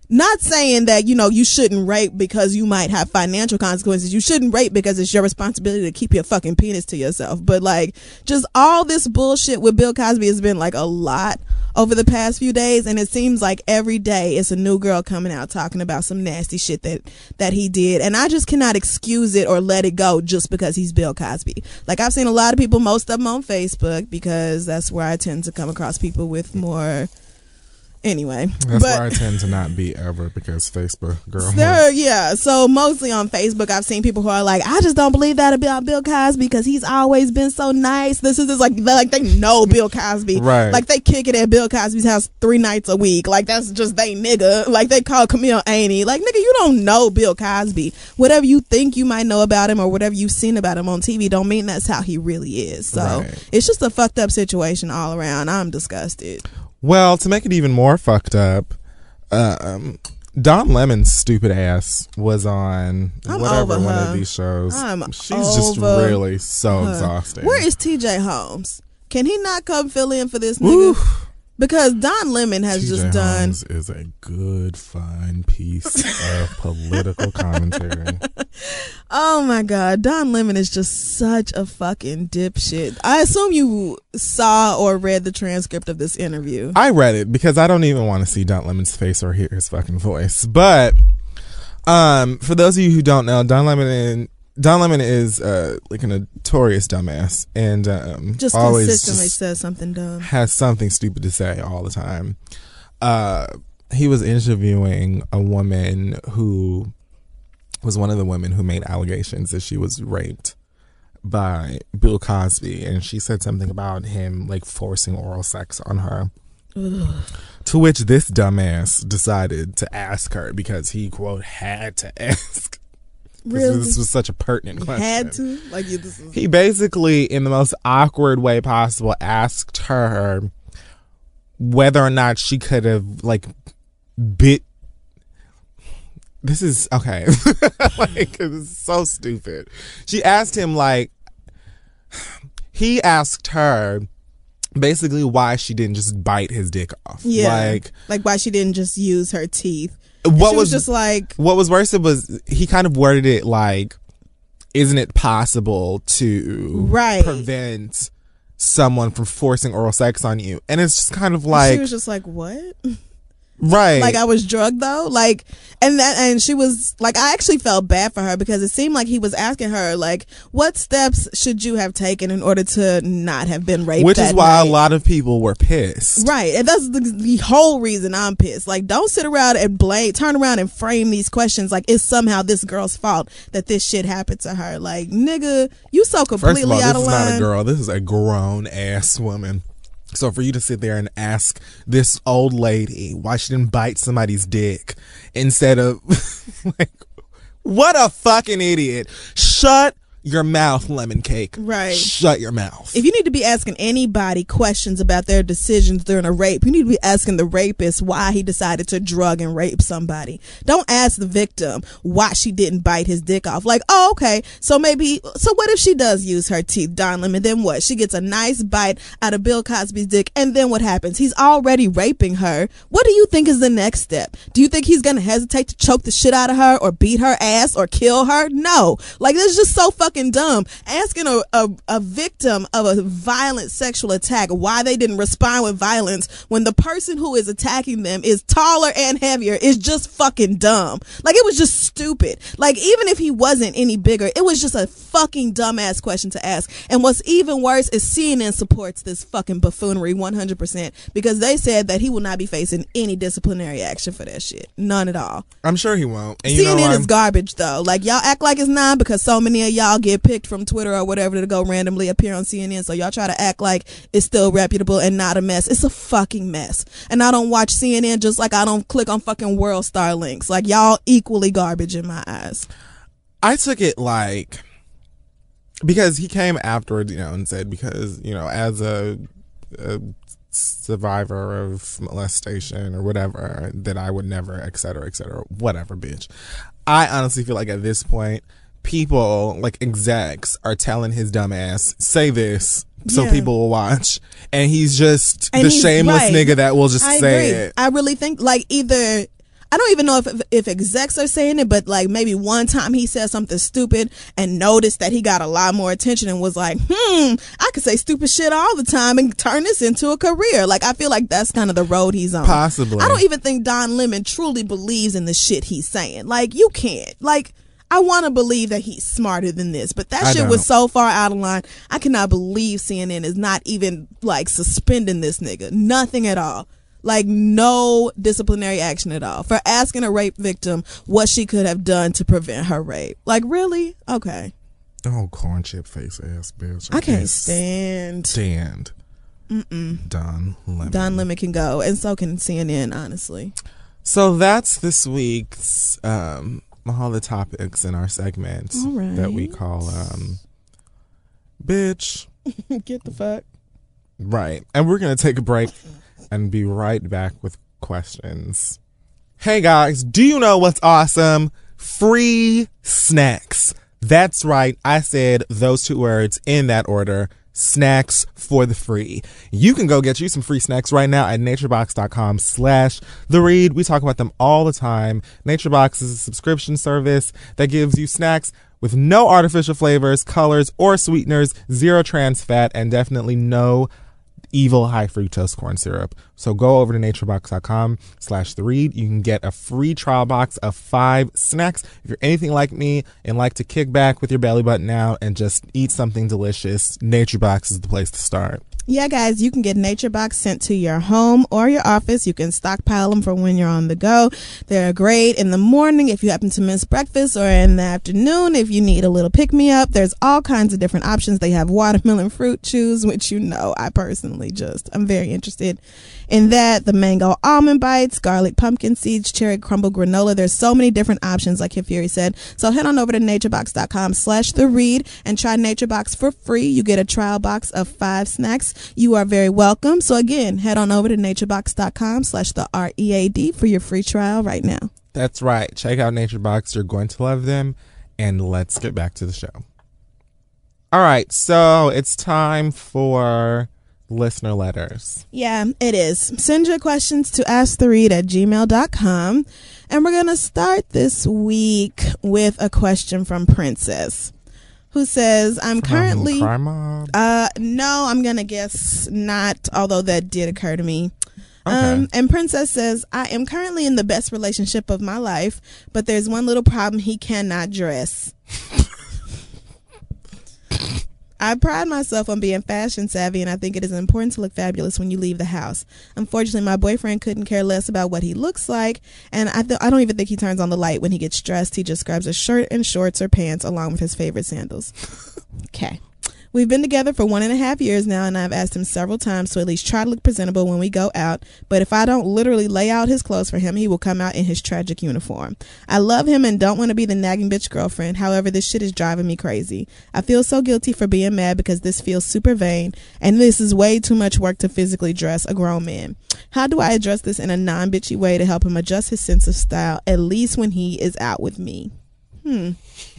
not saying that you know you shouldn't rape because you might have financial consequences. You shouldn't rape because it's your responsibility to keep your fucking penis to yourself. But like just all this bullshit with bill cosby has been like a lot over the past few days. And it seems like every day it's a new girl coming out talking about some nasty shit that that he did. And i just cannot excuse it or let it go just because he's bill cosby. Like i've seen a lot of people most of them on facebook because that's where i tend to come across people with more anyway That's but why I tend to not be ever because Facebook girl. yeah. So mostly on Facebook, I've seen people who are like, "I just don't believe that about Bill Cosby because he's always been so nice." This is just like, like they know Bill Cosby, Right. Like they kick it at Bill Cosby's house three nights a week. Like that's just they nigga. Like they call Camille Aney. Like nigga, you don't know Bill Cosby. Whatever you think you might know about him or whatever you've seen about him on TV, don't mean that's how he really is. So Right. it's just a fucked up situation all around. I'm disgusted. Well, to make it even more fucked up, um, Don Lemon's stupid ass was on I'm whatever one her. of these shows. I'm She's just really so her. exhausting. Where is TJ Holmes? Can he not come fill in for this nigga? Oof. Because Don Lemon has TJ just done. Holmes is a good, fine piece of political commentary. Oh my God, Don Lemon is just such a fucking dipshit. I assume you saw or read the transcript of this interview. I read it because I don't even want to see Don Lemon's face or hear his fucking voice. But um, for those of you who don't know, Don Lemon and Don Lemon is uh, like a notorious dumbass and um, Just always consistently just says something dumb. has something stupid to say all the time. uh, he was interviewing a woman who was one of the women who made allegations that she was raped by Bill Cosby, and she said something about him like forcing oral sex on her. To which this dumbass decided to ask her because he quote had to ask. Really? This was such a pertinent question. Had to like you. This is, He basically, in the most awkward way possible, asked her whether or not she could have like bit. This is okay. like this is so stupid. She asked him like he asked her basically why she didn't just bite his dick off. yeah. Like like why she didn't just use her teeth. What she was was just like what was worse it was he kind of worded it like, "Isn't it possible to Right. prevent someone from forcing oral sex on you?" And it's just kind of like she was just like what? right, like I was drugged though. Like and that and she was like I actually felt bad for her because it seemed like he was asking her like what steps should you have taken in order to not have been raped which is why night? a lot of people were pissed. Right, and that's the, the whole reason I'm pissed. Like, don't sit around and blame, turn around and frame these questions like it's somehow this girl's fault that this shit happened to her. Like, nigga, you so completely First of all, out this of is line. not a girl. This is a grown ass woman. So for you to sit there and ask this old lady why she didn't bite somebody's dick instead of like, what a fucking idiot! Shut your mouth, lemon cake. Right. Shut your mouth. If you need to be asking anybody questions about their decisions during a rape, you need to be asking the rapist why he decided to drug and rape somebody. Don't ask the victim why she didn't bite his dick off. Like, oh, okay, so maybe, so what if she does use her teeth, Don Lemon? Then what? She gets a nice bite out of Bill Cosby's dick, and then what happens? He's already raping her. What do you think is the next step? Do you think he's gonna hesitate to choke the shit out of her or beat her ass or kill her? No. Like, this is just so fucking dumb. Asking a, a, a victim of a violent sexual attack why they didn't respond with violence when the person who is attacking them is taller and heavier is just fucking dumb. Like, it was just stupid. Like, even if he wasn't any bigger, it was just a fucking dumbass question to ask. And what's even worse is CNN supports this fucking buffoonery 100% because they said that he will not be facing any disciplinary action for that shit. None at all. I'm sure he won't. And you know CNN is garbage though. Like y'all act like it's not because so many of y'all get picked from Twitter or whatever to go randomly appear on CNN. So y'all try to act like it's still reputable and not a mess. It's a fucking mess. And I don't watch CNN just like I don't click on fucking World Star links. Like y'all equally garbage in my eyes. I took it like because he came afterwards, you know, and said because you know, as a, a survivor of molestation or whatever, that I would never, et cetera, et cetera, whatever, bitch. I honestly feel like at this point, people like execs are telling his dumb ass say this. So Yeah. people will watch, and he's just And the he's shameless right. nigga that will just I say agree. it. I really think like either I don't even know if if execs are saying it, but like maybe one time he said something stupid and noticed that he got a lot more attention and was like, hmm, I could say stupid shit all the time and turn this into a career. Like I feel like that's kind of the road he's on. Possibly. I don't even think Don Lemon truly believes in the shit he's saying. Like you can't. Like I want to believe that he's smarter than this, but that I shit don't. was so far out of line. I cannot believe CNN is not even like suspending this nigga. Nothing at all. Like no disciplinary action at all for asking a rape victim what she could have done to prevent her rape. Like really? Okay. Oh, corn chip face ass bitch. I can't stand stand. Mm-mm. Don Lemon. Don Lemon can go, and so can CNN. Honestly, So that's this week's um all the topics in our segment All right. that we call um bitch. get the fuck. Right. And we're gonna take a break and be right back with questions. Hey guys, do you know what's awesome? Free snacks. That's right. I said those two words in that order. Snacks for the free. You can go get you some free snacks right now at naturebox.com slash the read. We talk about them all the time. Naturebox is a subscription service that gives you snacks with no artificial flavors, colors, or sweeteners, zero trans fat, and definitely no evil high fructose corn syrup. So go over to naturebox.com slash the read. You can get a free trial box of five snacks. If you're anything like me and like to kick back with your belly button out and just eat something delicious, NatureBox is the place to start. Yeah, guys, you can get Nature Box sent to your home or your office. You can stockpile them for when you're on the go. They're great in the morning if you happen to miss breakfast or in the afternoon if you need a little pick me up. There's all kinds of different options. They have watermelon fruit chews, which you know I personally just, I'm very interested in that. The mango almond bites, garlic pumpkin seeds, cherry crumble granola. There's so many different options, like Kid Fury said. So head on over to naturebox.com slash the read and try NatureBox for free. You get a trial box of five snacks you are very welcome. So again, head on over to naturebox.com slash the R-E-A-D for your free trial right now. That's right. Check out NatureBox. You're going to love them. And let's get back to the show. All right. So it's time for listener letters. Yeah, it is. Send your questions to asktheread at gmail.com. And we're going to start this week with a question from Princess who says, I'm currently. Uh, no, I'm going to guess not, although that did occur to me. Okay. Um, and Princess says, I am currently in the best relationship of my life, but there's one little problem he cannot dress. I pride myself on being fashion savvy, and I think it is important to look fabulous when you leave the house. Unfortunately, my boyfriend couldn't care less about what he looks like, and I, th- I don't even think he turns on the light when he gets dressed. He just grabs a shirt and shorts or pants along with his favorite sandals. Okay. We've been together for one and a half years now, and I've asked him several times to at least try to look presentable when we go out. But if I don't literally lay out his clothes for him, he will come out in his tragic uniform. I love him and don't want to be the nagging bitch girlfriend. However, this shit is driving me crazy. I feel so guilty for being mad because this feels super vain, and this is way too much work to physically dress a grown man. How do I address this in a non bitchy way to help him adjust his sense of style, at least when he is out with me? Hmm.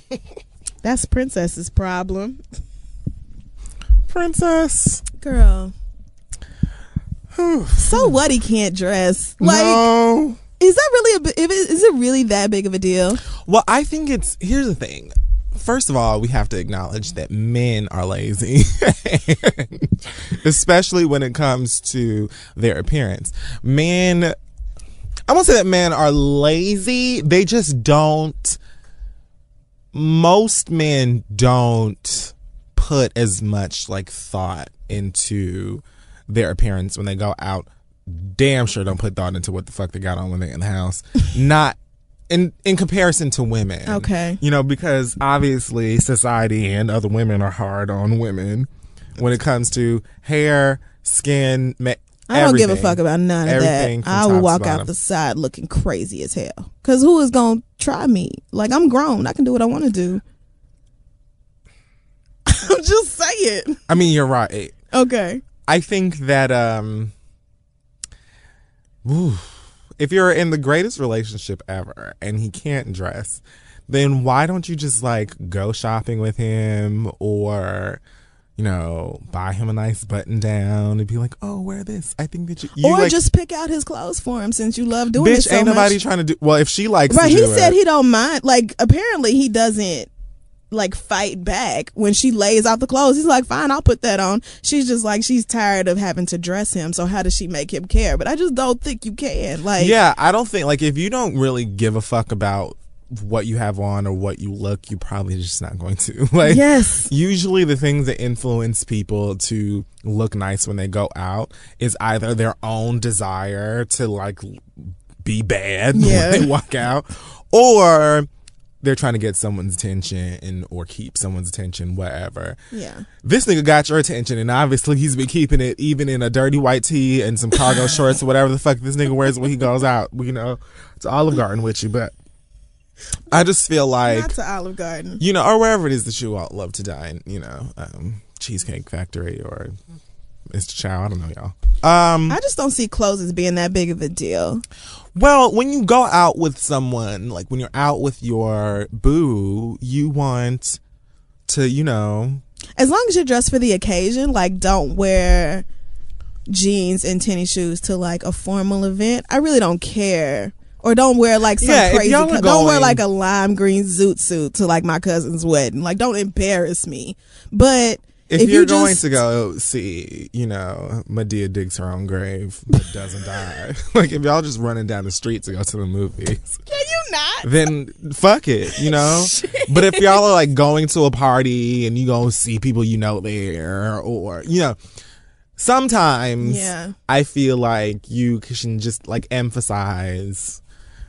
That's Princess's problem. princess. Girl. so what? He can't dress. Like, no. Is that really a? Is it really that big of a deal? Well, I think it's. Here's the thing. First of all, we have to acknowledge that men are lazy, especially when it comes to their appearance. Men, I won't say that men are lazy. They just don't. Most men don't put as much like thought into their appearance when they go out. Damn sure don't put thought into what the fuck they got on when they're in the house. Not in in comparison to women. Okay. You know, because obviously society and other women are hard on women when it comes to hair, skin, ma- I don't give a fuck about none of that. I will walk out the side looking crazy as hell. Cause who is gonna try me? Like I'm grown. I can do what I want to do. I'm just saying. I mean, you're right. Okay. I think that um, if you're in the greatest relationship ever and he can't dress, then why don't you just like go shopping with him or you know, buy him a nice button down and be like, "Oh, wear this." I think that you, you or like, just pick out his clothes for him since you love doing bitch, it. So ain't nobody much. trying to do. Well, if she likes, right? he said it, he don't mind. Like apparently he doesn't like fight back when she lays out the clothes. He's like, fine, I'll put that on. She's just like, she's tired of having to dress him. So how does she make him care? But I just don't think you can. Like, yeah, I don't think like if you don't really give a fuck about what you have on or what you look, you're probably just not going to. like, yes. Usually, the things that influence people to look nice when they go out is either their own desire to like be bad yeah. when they walk out, or they're trying to get someone's attention and or keep someone's attention, whatever. Yeah. This nigga got your attention, and obviously he's been keeping it even in a dirty white tee and some cargo shorts or whatever the fuck this nigga wears when he goes out. You know, it's Olive Garden with you, but I just feel like not to Olive Garden, you know, or wherever it is that you all love to dine. You know, um, Cheesecake Factory or Mr. Chow. I don't know, y'all. Um, I just don't see clothes as being that big of a deal. Well, when you go out with someone, like when you're out with your boo, you want to, you know. As long as you're dressed for the occasion, like don't wear jeans and tennis shoes to like a formal event. I really don't care. Or don't wear like some yeah, crazy. Co- don't wear like a lime green zoot suit to like my cousin's wedding. Like don't embarrass me. But if, if you're you going just, to go see, you know, Madea digs her own grave but doesn't die. like if y'all just running down the street to go to the movies. Can you not? Then fuck it, you know? but if y'all are like going to a party and you go see people you know there or you know, sometimes Yeah. I feel like you can just like emphasize.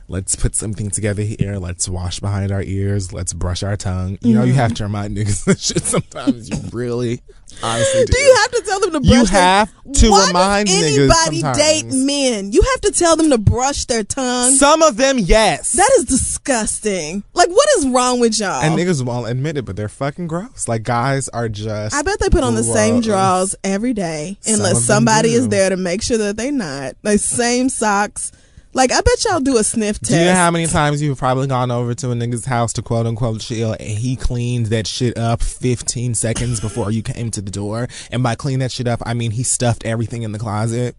Let's put something together here. Let's wash behind our ears. Let's brush our tongue. You know, you mm-hmm. have to remind niggas that shit sometimes. You really, honestly do. Do you have to tell them to brush You their- have to Why remind does niggas anybody sometimes. date men? You have to tell them to brush their tongue. Some of them, yes. that is disgusting. Like, what is wrong with y'all? and niggas won't admit it, but they're fucking gross. Like guys are just. I bet they put on the same drawers every day unless them somebody is there to make sure that they're not. Like same socks. Like I bet y'all do a sniff test. Do you know how many times you've probably gone over to a nigga's house to quote unquote chill and he cleaned that shit up 15 seconds before you came to the door? And by clean that shit up, I mean he stuffed everything in the closet.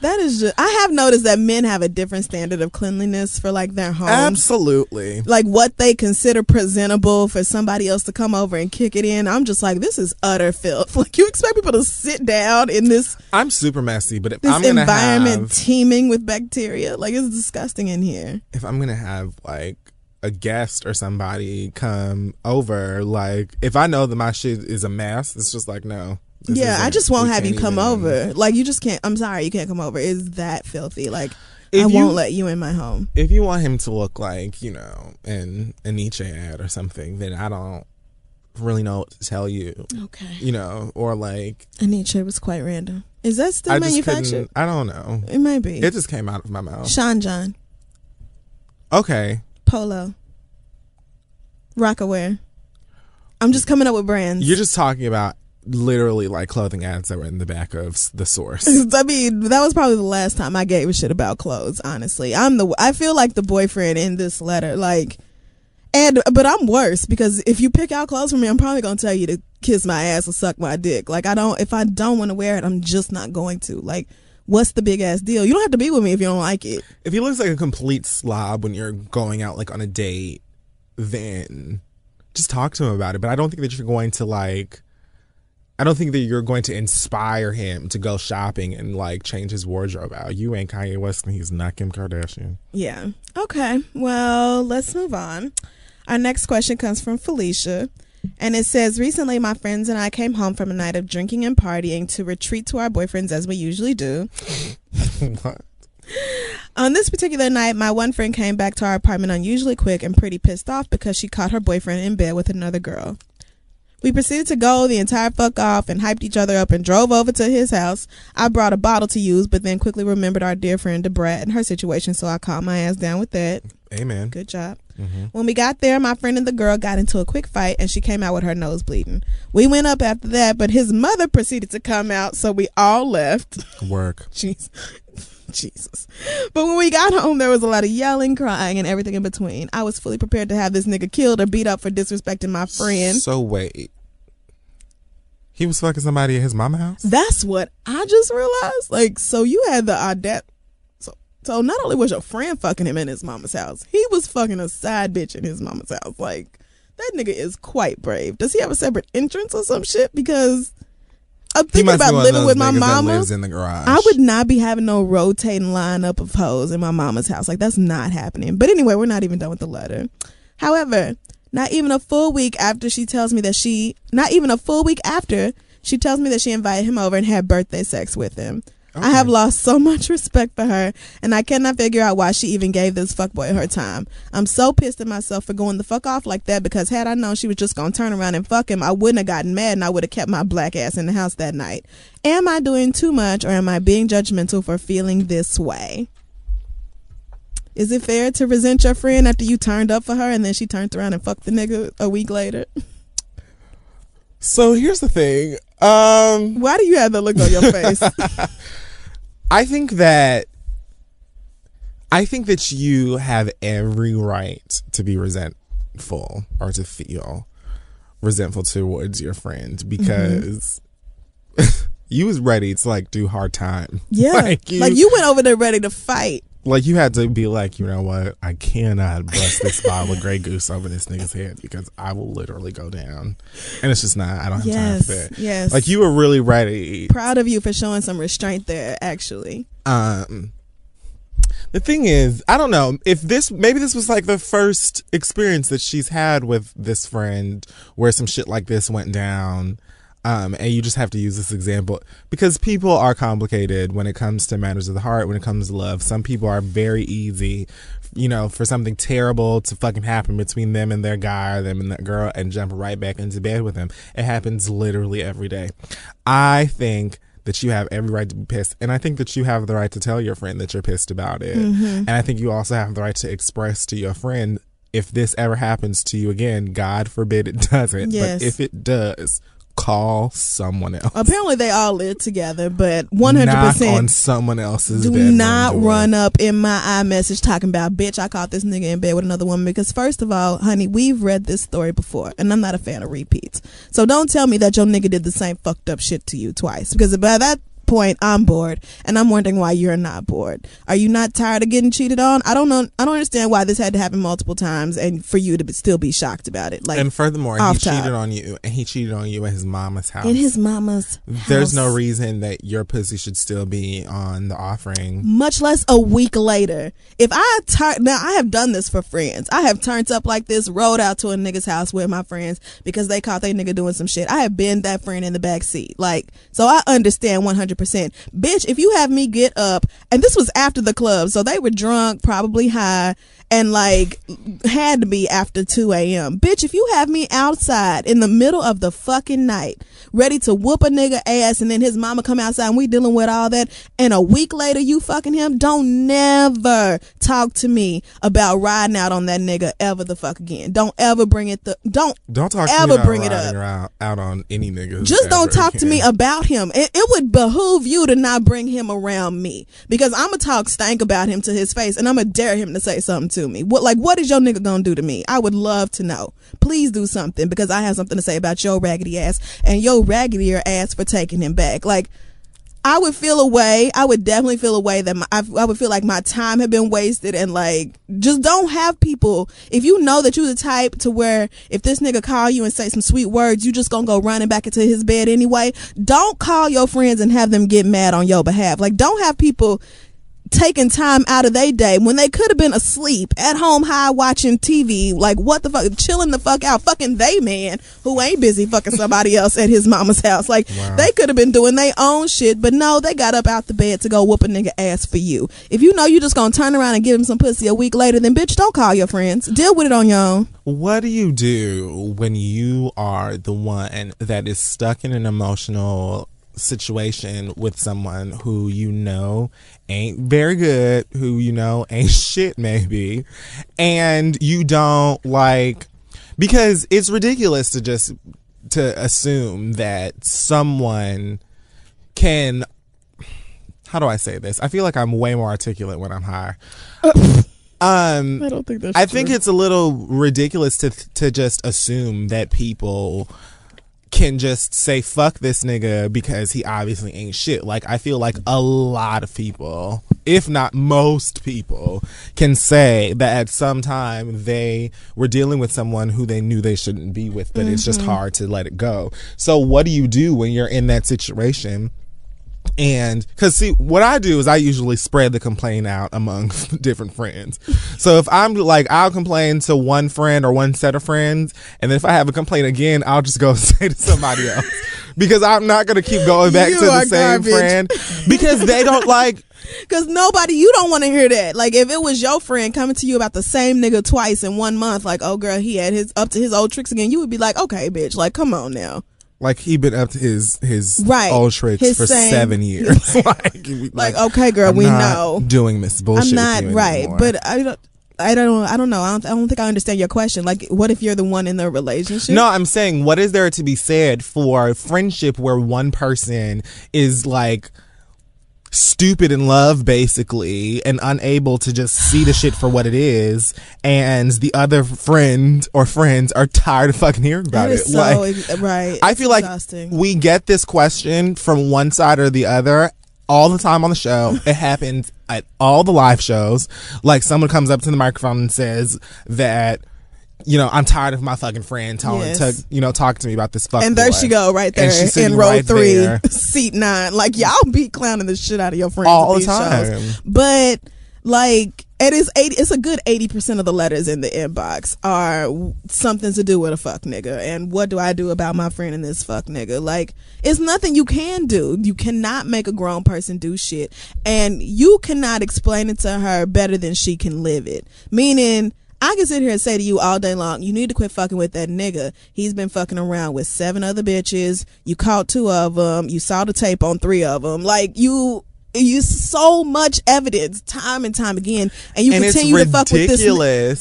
That is just I have noticed that men have a different standard of cleanliness for like their homes. Absolutely. Like what they consider presentable for somebody else to come over and kick it in. I'm just like, this is utter filth. Like you expect people to sit down in this I'm super messy, but if this I'm gonna environment have, teeming with bacteria. Like it's disgusting in here. if I'm gonna have like a guest or somebody come over, like if I know that my shit is a mess, it's just like no. This yeah, I just won't have you come even- over. Like you just can't. I'm sorry, you can't come over. It's that filthy. Like I you- won't let you in my home. if you want him to look like you know an a Nautica ad or something, then I don't really know what to tell you. Okay. You know, or like Nautica was quite random. Is that still I manufactured? I don't know. It might be. It just came out of my mouth. Sean John, Okay, Polo, Rocawear. I'm just coming up with brands. you're just talking about literally like clothing ads that were in the back of the source. I mean, that was probably the last time I gave a shit about clothes. Honestly, I'm the. I feel like the boyfriend in this letter, like, and but I'm worse because if you pick out clothes for me, I'm probably gonna tell you to kiss my ass or suck my dick. Like, I don't. If I don't want to wear it, I'm just not going to. Like, what's the big ass deal? You don't have to be with me if you don't like it. if he looks like a complete slob when you're going out like on a date, then just talk to him about it. But I don't think that you're going to like. I don't think that you're going to inspire him to go shopping and like change his wardrobe out. You ain't Kanye West and he's not Kim Kardashian. Yeah. Okay. Well, let's move on. Our next question comes from Felicia. And it says, Recently, my friends and I came home from a night of drinking and partying to retreat to our boyfriends as we usually do. what? On this particular night, my one friend came back to our apartment unusually quick and pretty pissed off because she caught her boyfriend in bed with another girl. We proceeded to go the entire fuck off and hyped each other up and drove over to his house. I brought a bottle to use, but then quickly remembered our dear friend Debrat and her situation, so I calmed my ass down with that. Amen. Good job. Mm-hmm. When we got there, my friend and the girl got into a quick fight and she came out with her nose bleeding. We went up after that, but his mother proceeded to come out, so we all left. Work. Jeez. Jesus. But when we got home, there was a lot of yelling, crying, and everything in between. I was fully prepared to have this nigga killed or beat up for disrespecting my friend. So wait. He was fucking somebody at his mama house? That's what I just realized. Like, so you had the audacity. So, so not only was your friend fucking him in his mama's house, he was fucking a side bitch in his mama's house. Like, that nigga is quite brave. Does he have a separate entrance or some shit? Because I'm thinking about living with my mama. lives in the garage. I would not be having no rotating lineup of hoes in my mama's house. Like that's not happening. But anyway, we're not even done with the letter. However, not even a full week after she tells me that she, not even a full week after she tells me that she invited him over and had birthday sex with him. I have lost so much respect for her, and I cannot figure out why she even gave this fuckboy her time. I'm so pissed at myself for going the fuck off like that because had I known she was just gonna turn around and fuck him, I wouldn't have gotten mad and I would have kept my black ass in the house that night. Am I doing too much or am I being judgmental for feeling this way? Is it fair to resent your friend after you turned up for her and then she turned around and fucked the nigga a week later? So here's the thing. Um Why do you have that look on your face? I think that I think that you have every right to be resentful or to feel resentful towards your friend mm-hmm. because you was ready to like do hard time. yeah. like you, like you went over there ready to fight. Like you had to be like, you know what? I cannot bust this bottle of Grey Goose over this nigga's head because I will literally go down, and it's just not. I don't have Yes. time for that. Yes. Like you were really ready. proud of you for showing some restraint there actually Um, the thing is, I don't know if this maybe this was like the first experience that she's had with this friend where some shit like this went down. Um, and you just have to use this example because people are complicated when it comes to matters of the heart, when it comes to love. Some people are very easy, you know, for something terrible to fucking happen between them and their guy or them and that girl and jump right back into bed with them. It happens literally every day. I think that you have every right to be pissed. And I think that you have the right to tell your friend that you're pissed about it. And I think you also have the right to express to your friend if this ever happens to you again, God forbid it doesn't. Yes. But if it does, call someone else. Apparently, they all live together, but one hundred percent on someone else's Do not door. run up in my iMessage talking about, bitch, I caught this nigga in bed with another woman. Because, first of all, honey, we've read this story before, and I'm not a fan of repeats. So don't tell me that your nigga did the same fucked up shit to you twice. Because by that point, I'm bored, and I'm wondering why you're not bored. Are you not tired of getting cheated on? I don't know. I don't understand why this had to happen multiple times, and for you to be, still be shocked about it. Like And furthermore, he off top. cheated on you, and he cheated on you at his mama's house. in his mama's. House There's no reason that your pussy should still be on the offering. much less a week later. If I now, I have done this for friends. I have turned up like this, rode out to a nigga's house with my friends because they caught their nigga doing some shit. I have been that friend in the back seat, like so. I understand one hundred percent, bitch. If you have me get up, and this was after the club, so they were drunk, probably high, and like had to be after two a.m. Bitch, if you have me outside in the middle of the fucking night, ready to whoop a nigga ass, and then his mama come outside and we dealing with all that, and a week later you fucking him, don't never talk to me about riding out on that nigga ever the fuck again. Don't ever bring it. The don't Don't talk to ever bring it up. around- out on any niggas. just don't talk to me about him. It, it would behoove you to not bring him around me because I'm gonna talk stank about him to his face, and I'm gonna dare him to say something to me. What like what is your nigga gonna do to me? I would love to know. Please do something because I have something to say about your raggedy ass and your raggedier ass for taking him back. Like. I would feel a way. I would definitely feel a way that my, I, I would feel like my time had been wasted and like just don't have people. If you know that you're the type to where if this nigga call you and say some sweet words, you just gonna go running back into his bed anyway. Don't call your friends and have them get mad on your behalf. Like don't have people taking time out of their day when they could have been asleep at home high watching TV. Like what the fuck, chilling the fuck out, fucking they man who ain't busy fucking somebody else at his mama's house. Like Wow. they could have been doing their own shit, but no, they got up out the bed to go whoop a nigga ass for you. If you know you just gonna turn around and give him some pussy a week later, then bitch, don't call your friends. Deal with it on your own. What do you do when you are the one that is stuck in an emotional situation with someone who you know ain't very good, who you know ain't shit maybe, and you don't like because it's ridiculous to just to assume that someone can how do I say this? I feel like I'm way more articulate when I'm high. um I don't think that's I think it's a little ridiculous to to just assume that people can just say fuck this nigga because he obviously ain't shit. Like I feel like a lot of people, if not most people, can say that at some time they were dealing with someone who they knew they shouldn't be with, but it's just mm-hmm. hard to let it go. So what do you do when you're in that situation? And because see, what I do is I usually spread the complaint out among different friends. So if I'm like, I'll complain to one friend or one set of friends, and then if I have a complaint again, I'll just go say to somebody else because I'm not gonna keep going back You to the same garbage. friend because they don't like. Cause nobody, you don't want to hear that. Like if it was your friend coming to you about the same nigga twice in one month, like oh girl, he had his up to his old tricks again. You would be like, okay, bitch, like come on now. Like he been up to his his Right. old tricks His for same- seven years. like, Like, okay, girl, I'm we not know. doing this bullshit. I'm not with you right, anymore. but I don't. I don't. I don't know. I don't. I don't think I understand your question. Like, what if you're the one in the relationship? No, I'm saying, what is there to be said for friendship where one person is like stupid in love, basically, and unable to just see the shit for what it is, and the other friend or friends are tired of fucking hearing about it? is so like, ex- right. I feel like exhausting. we get this question from one side or the other all the time on the show. it happens at all the live shows. Like someone comes up to the microphone and says that, you know, I'm tired of my fucking friend telling Yes. to, you know, talk to me about this fuck. and there boy. she go, right there in row right three, there. seat nine. Like y'all be clowning the shit out of your friends All the time. shows. But Like it is eighty. It's a good eighty percent of the letters in the inbox are something to do with a fuck nigga. And what do I do about my friend and this fuck nigga? Like it's nothing you can do. You cannot make a grown person do shit, and you cannot explain it to her better than she can live it. Meaning. I can sit here and say to you all day long, you need to quit fucking with that nigga. He's been fucking around with seven other bitches. You caught two of them. You saw the tape on three of them. Like you, you so much evidence time and time again, and you And continue to fuck with this.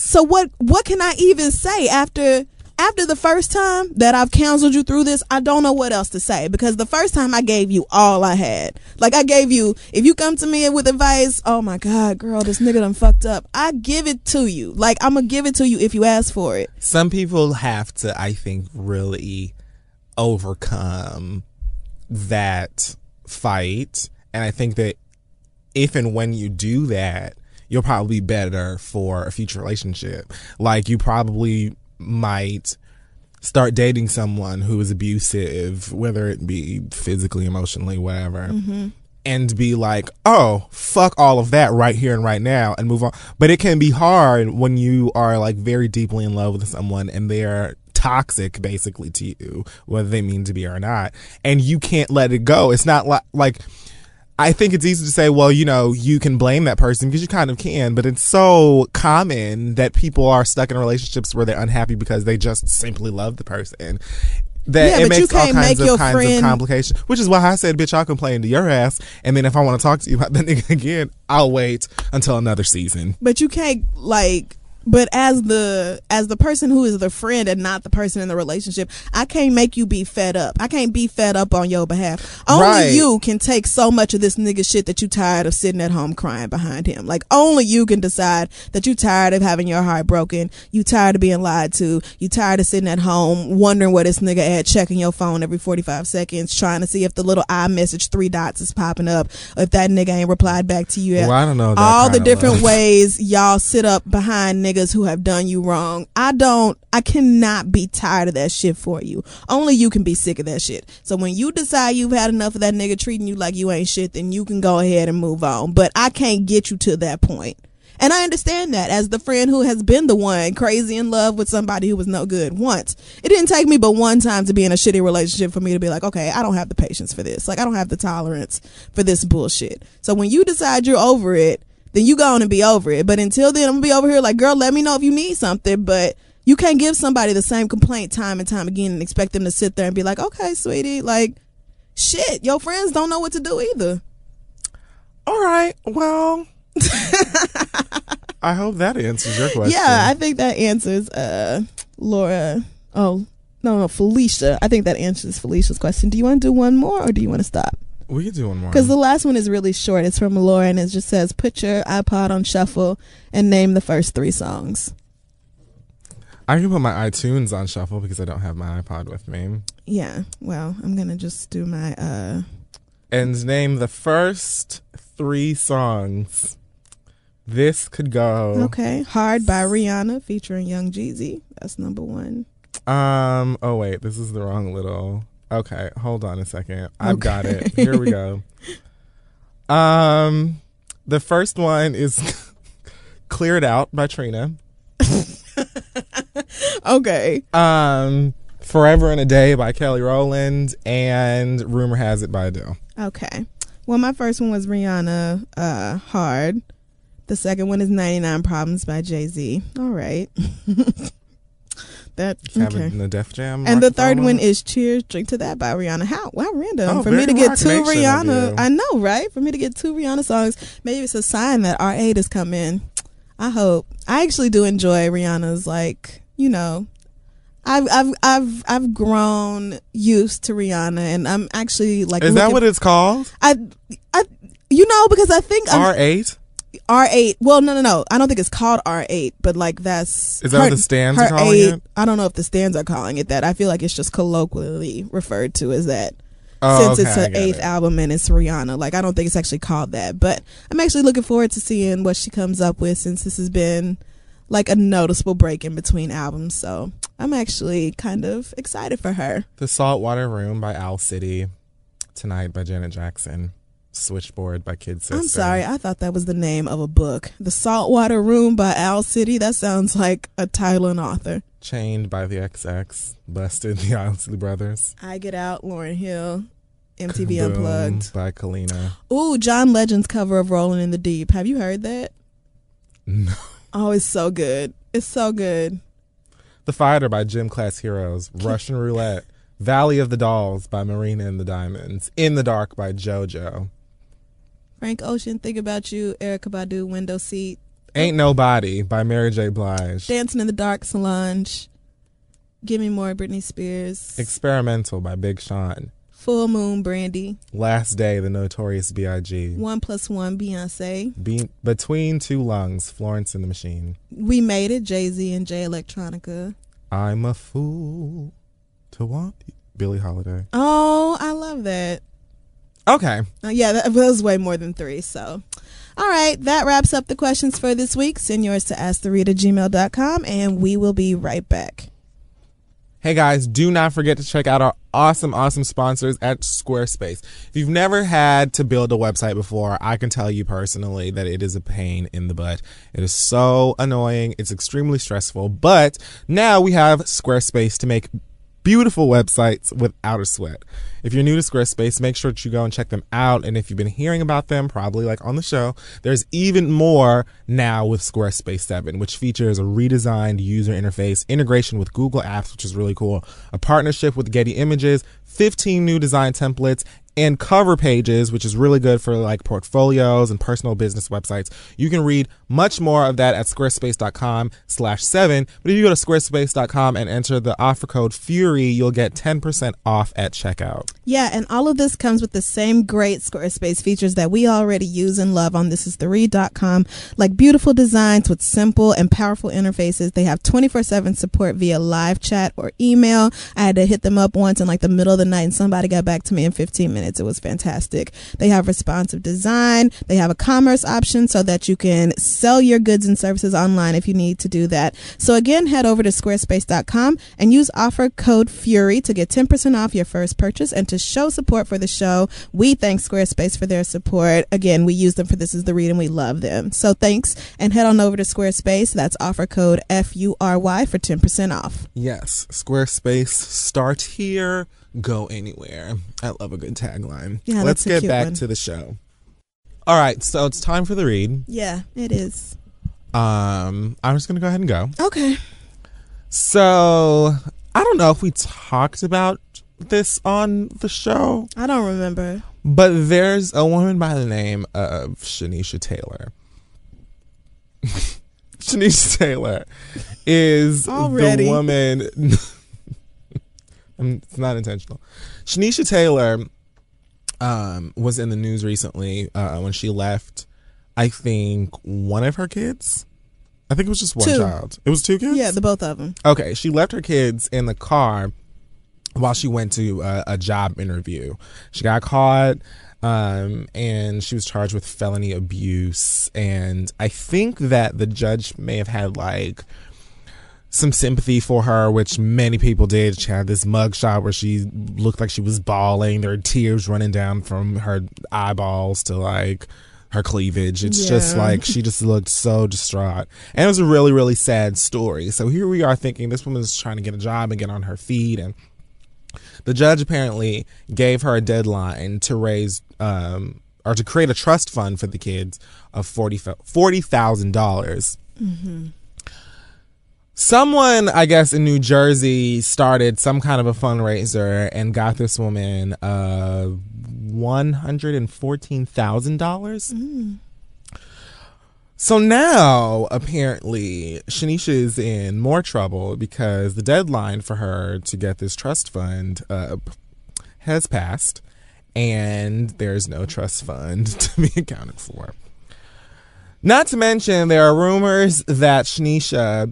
So what? What can I even say after? After the first time that I've counseled you through this, I don't know what else to say because the first time I gave you all I had. Like I gave you, if you come to me with advice, oh my God, girl, this nigga done fucked up. I give it to you. Like I'm gonna give it to you if you ask for it. Some people have to, I think, really overcome that fight. And I think that if and when you do that, you'll probably be better for a future relationship. Like you probably might start dating someone who is abusive, whether it be physically, emotionally, whatever. Mm-hmm. And be like, oh, fuck all of that right here and right now and move on. But it can be hard when you are like very deeply in love with someone and they're toxic basically to you, whether they mean to be or not. And you can't let it go. It's not like, like, I think it's easy to say, well, you know, you can blame that person because you kind of can, but it's so common that people are stuck in relationships where they're unhappy because they just simply love the person. That Yeah, it but you makes all can't kinds make of kinds of friend- complications. Which is why I said, bitch, I'll complain to your ass, and then if I want to talk to you about that nigga again, I'll wait until another season. but you can't like but as the as the person who is the friend and not the person in the relationship i can't make you be fed up. I can't be fed up on your behalf. Only Right. you can take so much of this nigga shit that you tired of sitting at home crying behind him. Like only you can decide that you tired of having your heart broken. You tired of being lied to. You tired of sitting at home wondering where this nigga at checking your phone every 45 seconds trying to see if the little i-message three dots is popping up or if that nigga ain't replied back to you Well, I don't know all the different ways y'all sit up behind niggas who have done you wrong. I don't, I cannot be tired of that shit for you. Only you can be sick of that shit. So when you decide you've had enough of that nigga treating you like you ain't shit, then you can go ahead and move on. But I can't get you to that point. And I understand that as the friend who has been the one crazy in love with somebody who was no good once. It didn't take me but one time to be in a shitty relationship for me to be like, okay, I don't have the patience for this. Like, I don't have the tolerance for this bullshit. So when you decide you're over it, then you go on and be over it. But until then, I'm gonna be over here like, girl, let me know if you need something. But you can't give somebody the same complaint time and time again and expect them to sit there and be like, okay, sweetie, like, shit, your friends don't know what to do either. All right, well, I hope that answers your question. Yeah, I think that answers uh Laura. Oh no, no, Felicia. I think that answers Felicia's question. Do you want to do one more or do you want to stop? We could do one more. Because the last one is really short. It's from Laura and it just says, "Put your iPod on shuffle and name the first three songs." I can put my iTunes on shuffle because I don't have my iPod with me. Yeah. Well, I'm gonna just do my uh. And name the first three songs. This could go. Okay, "Hard" by Rihanna featuring Young Jeezy. That's number one. Um. Oh wait, this is the wrong little. Okay, hold on a second. I've got it. Here we go. Um, the first one is "Cleared Out" by Trina. Okay. Um, "Forever in a Day" by Kelly Rowland, and "Rumor Has It" by Adele. Okay. Well, my first one was Rihanna, uh, Hard. The second one is 99 Problems by Jay Z. All right. That, okay. in the Def Jam. And the third one is Cheers, Drink to That by Rihanna. How, how random Oh, for me to get two Rihanna. I know, right? For me to get two Rihanna songs. Maybe it's a sign that R8 has come in. I hope. I actually do enjoy Rihanna's, like, you know, I've I've I've I've grown used to Rihanna, and I'm actually like. Is that what it's called? I, I, you know, because I think R eight. R8. Well, no, no, no. I don't think it's called R8, but like that's. Is that what the stands are calling eight, it? I don't know if the stands are calling it that. I feel like it's just colloquially referred to as that. Oh, since okay, it's her eighth it. album and it's Rihanna. Like, I don't think it's actually called that. But I'm actually looking forward to seeing what she comes up with since this has been like a noticeable break in between albums. So I'm actually kind of excited for her. The Saltwater Room by Owl City. Tonight by Janet Jackson. Switchboard by Kid Sister. I'm sorry, I thought that was the name of a book. The Saltwater Room by Owl City. That sounds like a title and author. Chained by the XX. Busted the Isley Brothers. I Get Out, Lauryn Hill. MTV Boom Unplugged. by Kalina. Ooh, John Legend's cover of Rolling in the Deep. Have you heard that? No. Oh, it's so good. It's so good. The Fighter by Gym Class Heroes. Russian Roulette. Valley of the Dolls by Marina and the Diamonds. In the Dark by JoJo. Frank Ocean, Think About You, Erykah Badu, Window Seat, Ain't Nobody by Mary J. Blige. Dancing in the Dark, Solange, Give Me More, Britney Spears, Experimental by Big Sean. Full Moon, Brandy, Last Day, The Notorious B.I.G. One Plus One, Beyonce, Be- Between Two Lungs, Florence and the Machine. We Made It, Jay Z and Jay Electronica. I'm a fool to want you. Billie Holiday. Oh, I love that. Okay. Uh, yeah, that was way more than three. So, all right, that wraps up the questions for this week. Send yours to asktheread@gmail.com, and we will be right back. Hey guys, do not forget to check out our awesome, awesome sponsors at Squarespace. If you've never had to build a website before, I can tell you personally that it is a pain in the butt. It is so annoying. It's extremely stressful, but now we have Squarespace to make beautiful websites without a sweat. If you're new to Squarespace, make sure that you go and check them out. And if you've been hearing about them, probably like on the show, there's even more now with Squarespace 7, which features a redesigned user interface, integration with Google Apps, which is really cool, a partnership with Getty Images, 15 new design templates, and cover pages, which is really good for like portfolios and personal business websites. You can read much more of that at squarespace.com slash seven. But if you go to squarespace.com and enter the offer code FURY, you'll get 10% off at checkout. Yeah, and all of this comes with the same great Squarespace features that we already use and love on thisistheread.com, like beautiful designs with simple and powerful interfaces. They have 24/7 support via live chat or email. I had to hit them up once in like the middle of the night and somebody got back to me in 15 minutes. It was fantastic. They have responsive design. They have a commerce option so that you can sell your goods and services online if you need to do that. So again, head over to squarespace.com and use offer code FURY to get 10% off your first purchase and to show support for the show. We thank Squarespace for their support. Again, we use them for This is the Read and we love them. So thanks and head on over to Squarespace. That's offer code FURY for 10% off. Yes, Squarespace, start here, go anywhere. I love a good tagline. Yeah, Let's get back one. to the show. All right, so it's time for the read. Yeah, it is. Um, I'm just gonna go ahead and go. Okay. So I don't know if we talked about this on the show, I don't remember. but there's a woman by the name of Shanisha Taylor. Shanisha Taylor is Already. the woman. Um, it's not intentional. Shanisha Taylor um, was in the news recently uh, when she left. I think one of her kids. I think it was just one Two. child. It was two kids. Yeah, the both of them. Okay, she left her kids in the car while she went to a, a job interview. She got caught um, and she was charged with felony abuse. And I think that the judge may have had like some sympathy for her, which many people did. She had this mugshot where she looked like she was bawling. There were tears running down from her eyeballs to like her cleavage. It's just like she just looked so distraught. And it was a really, really sad story. So here we are thinking this woman is trying to get a job and get on her feet. And the judge apparently gave her a deadline to raise um, or to create a trust fund for the kids of forty forty thousand dollars. Someone, I guess, in New Jersey started some kind of a fundraiser and got this woman uh, one hundred and fourteen thousand dollars. So now, apparently, Shanisha is in more trouble because the deadline for her to get this trust fund uh, has passed, and there's no trust fund to be accounted for. Not to mention, there are rumors that Shanisha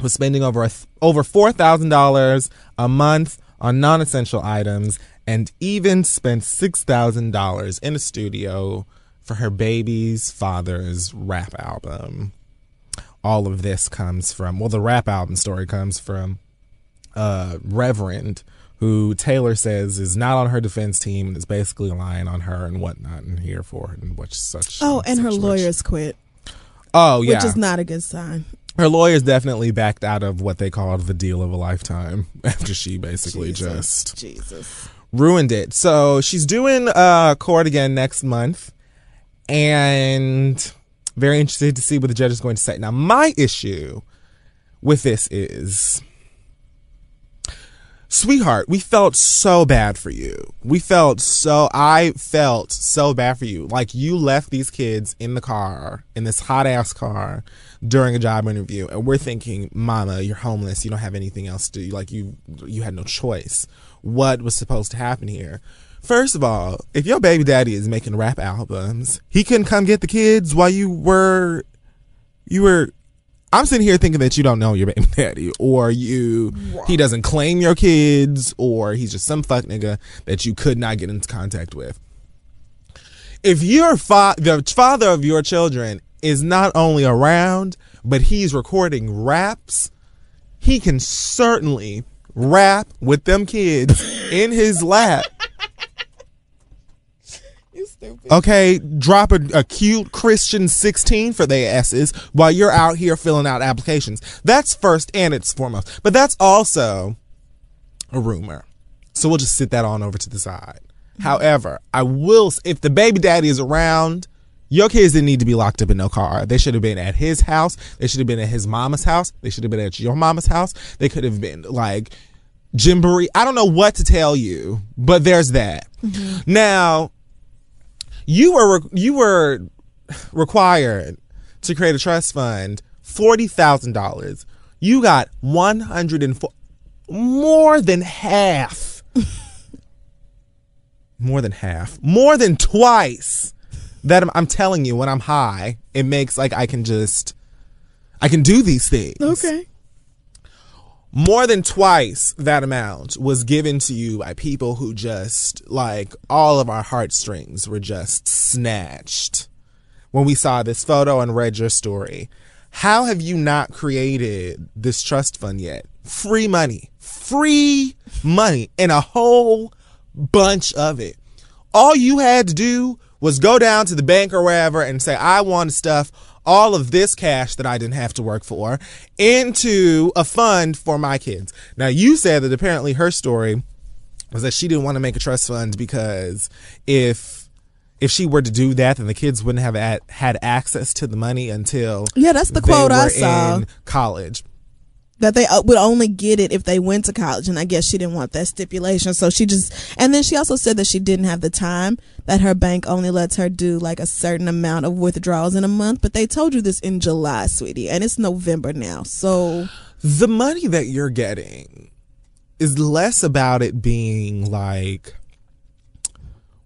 was spending over a th- over four thousand dollars a month on non-essential items, and even spent six thousand dollars in a studio for her baby's father's rap album. All of this comes from well, the rap album story comes from uh, Reverend who Taylor says is not on her defense team and is basically lying on her and whatnot and here for it and what such. Oh, and her lawyers quit, Oh yeah, which is not a good sign. Her lawyers definitely backed out of what they called the deal of a lifetime after she basically Jesus. just Jesus. ruined it. So she's doing uh court again next month, and very interested to see what the judge is going to say. Now, my issue with this is. Sweetheart, we felt so bad for you. We felt so, I felt so bad for you. Like you left these kids in the car, in this hot ass car during a job interview. And we're thinking, mama, you're homeless. You don't have anything else to do. Like you, you had no choice. What was supposed to happen here? First of all, if your baby daddy is making rap albums, he couldn't come get the kids while you were, you were I'm sitting here thinking that you don't know your baby daddy, or you he doesn't claim your kids, or he's just some fuck nigga that you could not get into contact with. If your fa- the father of your children is not only around, but he's recording raps, he can certainly rap with them kids in his lap. You stupid. Okay, drop a, a cute Christian 16 for their asses while you're out here filling out applications. That's first and it's foremost. But that's also a rumor. So we'll just sit that on over to the side. Mm-hmm. However, I will, if the baby daddy is around, your kids didn't need to be locked up in no car. They should have been at his house. They should have been at his mama's house. They should have been at your mama's house. They could have been like Gymboree. I don't know what to tell you, but there's that. Mm-hmm. Now, you were you were required to create a trust fund forty thousand dollars. You got one hundred and four, more than half, more than half, more than twice. That I'm, I'm telling you, when I'm high, it makes like I can just, I can do these things Okay. more than twice that amount was given to you by people who just like all of our heartstrings were just snatched when we saw this photo and read your story. How have you not created this trust fund yet? Free money, free money, and a whole bunch of it. All you had to do was go down to the bank or wherever and say, I want to stuff all of this cash that I didn't have to work for into a fund for my kids. Now, you said that apparently her story was that she didn't want to make a trust fund because if if she were to do that, then the kids wouldn't have at, had access to the money until Yeah, that's the quote I saw. in college. That they uh, would only get it if they went to college. And i guess she didn't want that stipulation. So she just and then she also said that she didn't have the time that her bank only lets her do like a certain amount of withdrawals in a month. But they told you this in july sweetie and it's november now. So the money that you're getting is less about it being like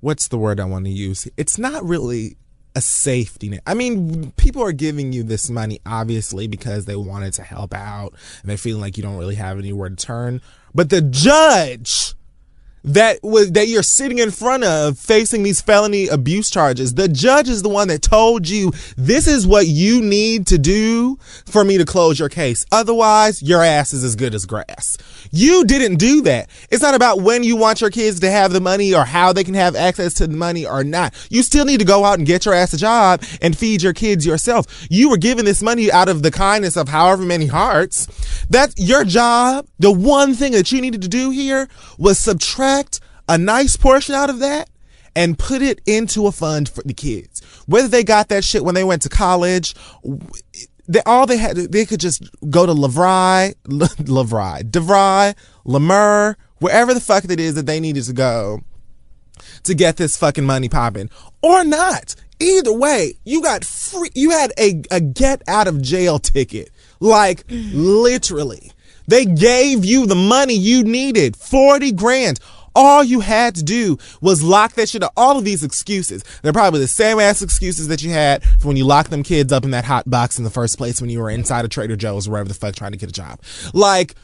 what's the word I want to use? It's not really a safety net. I mean, people are giving you this money obviously because they wanted to help out and they're feeling like you don't really have anywhere to turn. But the judge that was that you're sitting in front of facing these felony abuse charges. The judge is the one that told you this is what you need to do for me to close your case. Otherwise your ass is as good as grass. You didn't do that. It's not about when you want your kids to have the money or how they can have access to the money or not. You still need to go out and get your ass a job and feed your kids yourself. You were given this money out of the kindness of however many hearts. That's your job the one thing that you needed to do here was subtract a nice portion out of that and put it into a fund for the kids. Whether they got that shit when they went to college, they all they had they could just go to Lavry, Lavry, DeVry, Lemur, wherever the fuck it is that they needed to go to get this fucking money popping or not. Either way, you got free you had a, a get out of jail ticket. Like mm. literally. They gave you the money you needed. 40 grand. All you had to do was lock that shit up. All of these excuses. They're probably the same ass excuses that you had for when you locked them kids up in that hot box in the first place when you were inside of Trader Joe's or wherever the fuck trying to get a job. Like,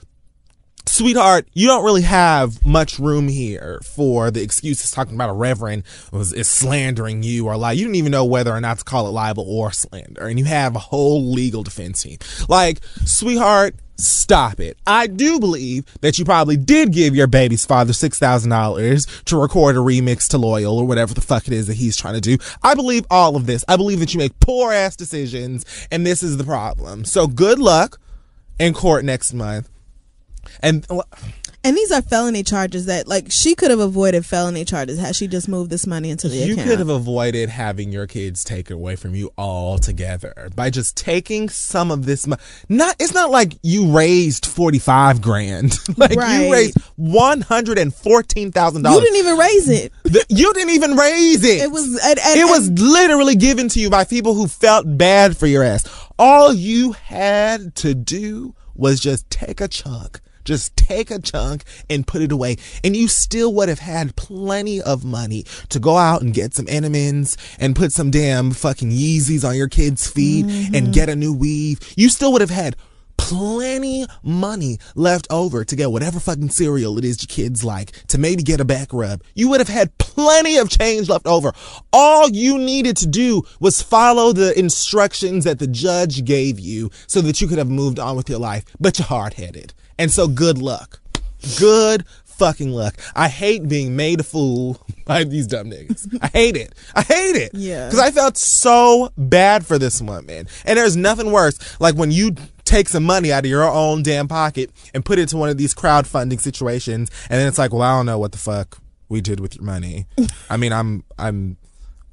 sweetheart, you don't really have much room here for the excuses talking about a reverend was is slandering you or lie. You didn't even know whether or not to call it libel or slander, and you have a whole legal defense team. Like, sweetheart, stop it. I do believe that you probably did give your baby's father $6,000 to record a remix to Loyal or whatever the fuck it is that he's trying to do. I believe all of this. I believe that you make poor ass decisions and this is the problem. So good luck in court next month. And And these are felony charges that, like, she could have avoided felony charges had she just moved this money into the you account. You could have avoided having your kids taken away from you altogether by just taking some of this money. Not, it's not like you raised 45 grand. like Right. you raised $114,000. you didn't even raise it. You didn't even raise it. It was. And, and, it was and- literally given to you by people who felt bad for your ass. All you had to do was just take a chunk. Just take a chunk and put it away. And you still would have had plenty of money to go out and get some Enemans and put some damn fucking Yeezys on your kids' feet and mm-hmm. get a new weave. You still would have had plenty money left over to get whatever fucking cereal it is your kids like to maybe get a back rub. You would have had plenty of change left over. All you needed to do was follow the instructions that the judge gave you so that you could have moved on with your life, but you're hard headed. And so good luck. Good fucking luck. I hate being made a fool by these dumb niggas. I hate it. I hate it. Yeah. Because I felt so bad for this woman. And there's nothing worse. Like when you take some money out of your own damn pocket and put it to one of these crowdfunding situations, and then it's like, well, I don't know what the fuck we did with your money. I mean, I'm, I'm,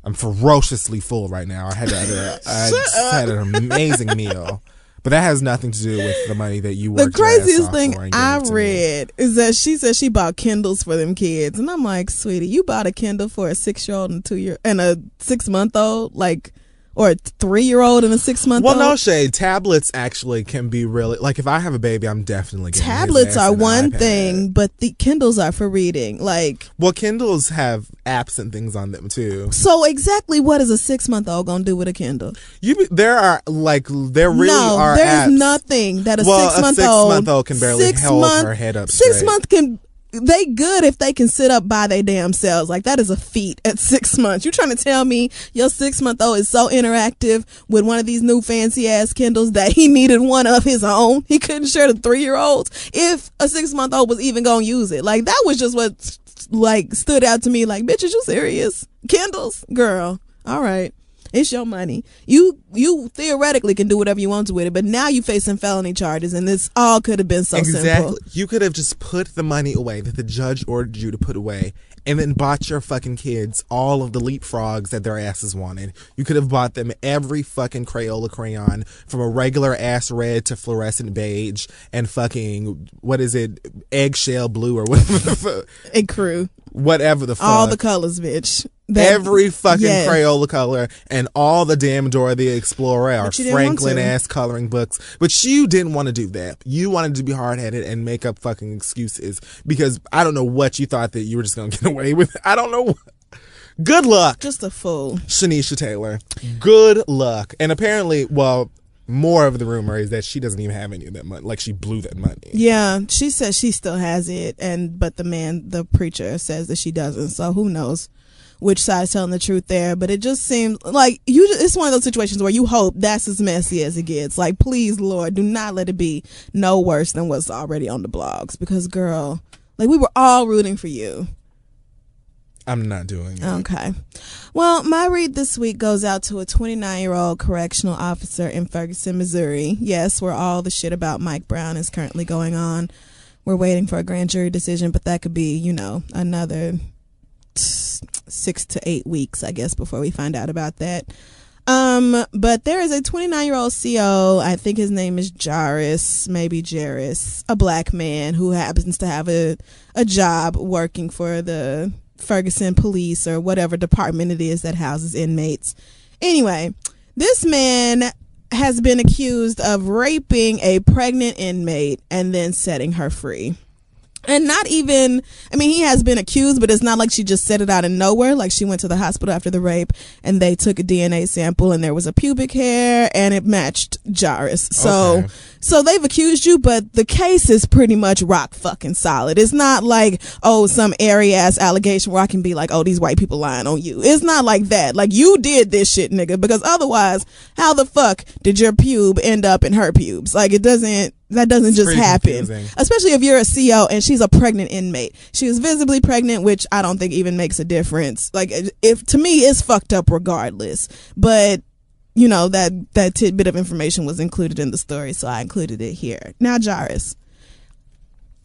I'm ferociously full right now. I had, to, I just had an amazing meal. But that has nothing to do with the money that you the worked your craziest thing for and gave I to me. read is that she said she bought Kindles for them kids, and I'm like, sweetie, you bought a Kindle for a six year old and two year and a six month old, like, or a three year old and a six month old? Well, no shade. Tablets actually can be really like if I have a baby, I'm definitely getting Tablets are one iPad. thing, but the Kindles are for reading. Like, Well, Kindles have apps and things on them too. so exactly what is a six month old gonna do with a Kindle? You be- there are like there really no, are there's apps. nothing that a Well, six month old six-month-old can barely hold her head up Six straight. month can they good if they can sit up by their damn selves. Like that is a feat at six months. You trying to tell me your six month old is so interactive with one of these new fancy ass Kindles that he needed one of his own. He couldn't share the three year olds if a six month old was even gonna use it. Like that was just what like stood out to me. Like bitch, is you serious? Kindles, girl. All right. It's your money. You you theoretically can do whatever you want to with it, but now you're facing felony charges, and this all could have been so exactly. simple. You could have just put the money away that the judge ordered you to put away, and then bought your fucking kids all of the leapfrogs that their asses wanted. You could have bought them every fucking Crayola crayon from a regular ass red to fluorescent beige and fucking what is it, eggshell blue or whatever the fuck, ecru, whatever the fuck. all the colors, bitch. That- Every fucking yeah. Crayola color and all the damn Dora the Explorer are But you didn't want Franklin to. ass coloring books. But you didn't want to do that. You wanted to be hard headed and make up fucking excuses because I don't know what you thought that you were just gonna get away with. I don't know. Good luck, Just a fool. Shanisha Taylor. Good luck. And apparently, well, more of the rumor is that she doesn't even have any of that money. Like she blew that money. Yeah, she says she still has it, and but the man, the preacher, says that she doesn't. So who knows which side's telling the truth there? But it just seems like you. It's one of those situations where you hope that's as messy as it gets. Like, please, Lord, do not let it be no worse than what's already on the blogs. Because, girl, like we were all rooting for you. I'm not doing it. Okay. Well, my read this week goes out to a 29 year old correctional officer in Ferguson, Missouri. Yes, where all the shit about Mike Brown is currently going on. We're waiting for a grand jury decision, but that could be, you know, another six to eight weeks, I guess, before we find out about that. Um, but there is a 29 year old CO. I think his name is Jairus, maybe Jairus, a black man who happens to have a, a job working for the Ferguson police or whatever department it is that houses inmates. Anyway, this man has been accused of raping a pregnant inmate and then setting her free and not even i mean he has been accused but it's not like she just said it out of nowhere. Like she went to the hospital after the rape and they took a dna sample and there was a pubic hair and it matched jairus. So Okay. so they've accused you but the case is pretty much rock fucking solid. It's not like oh some airy ass allegation where i can be like oh these white people lying on you. It's not like that. Like you did this shit nigga because otherwise how the fuck did your pube end up in her pubes? Like it doesn't that doesn't just happen. confusing. Especially if you're a CO and she's a pregnant inmate. She was visibly pregnant, which I don't think even makes a difference. Like if to me it's fucked up regardless. But you know that that tidbit of information was included in the story, so I included it here. Now, Jairus,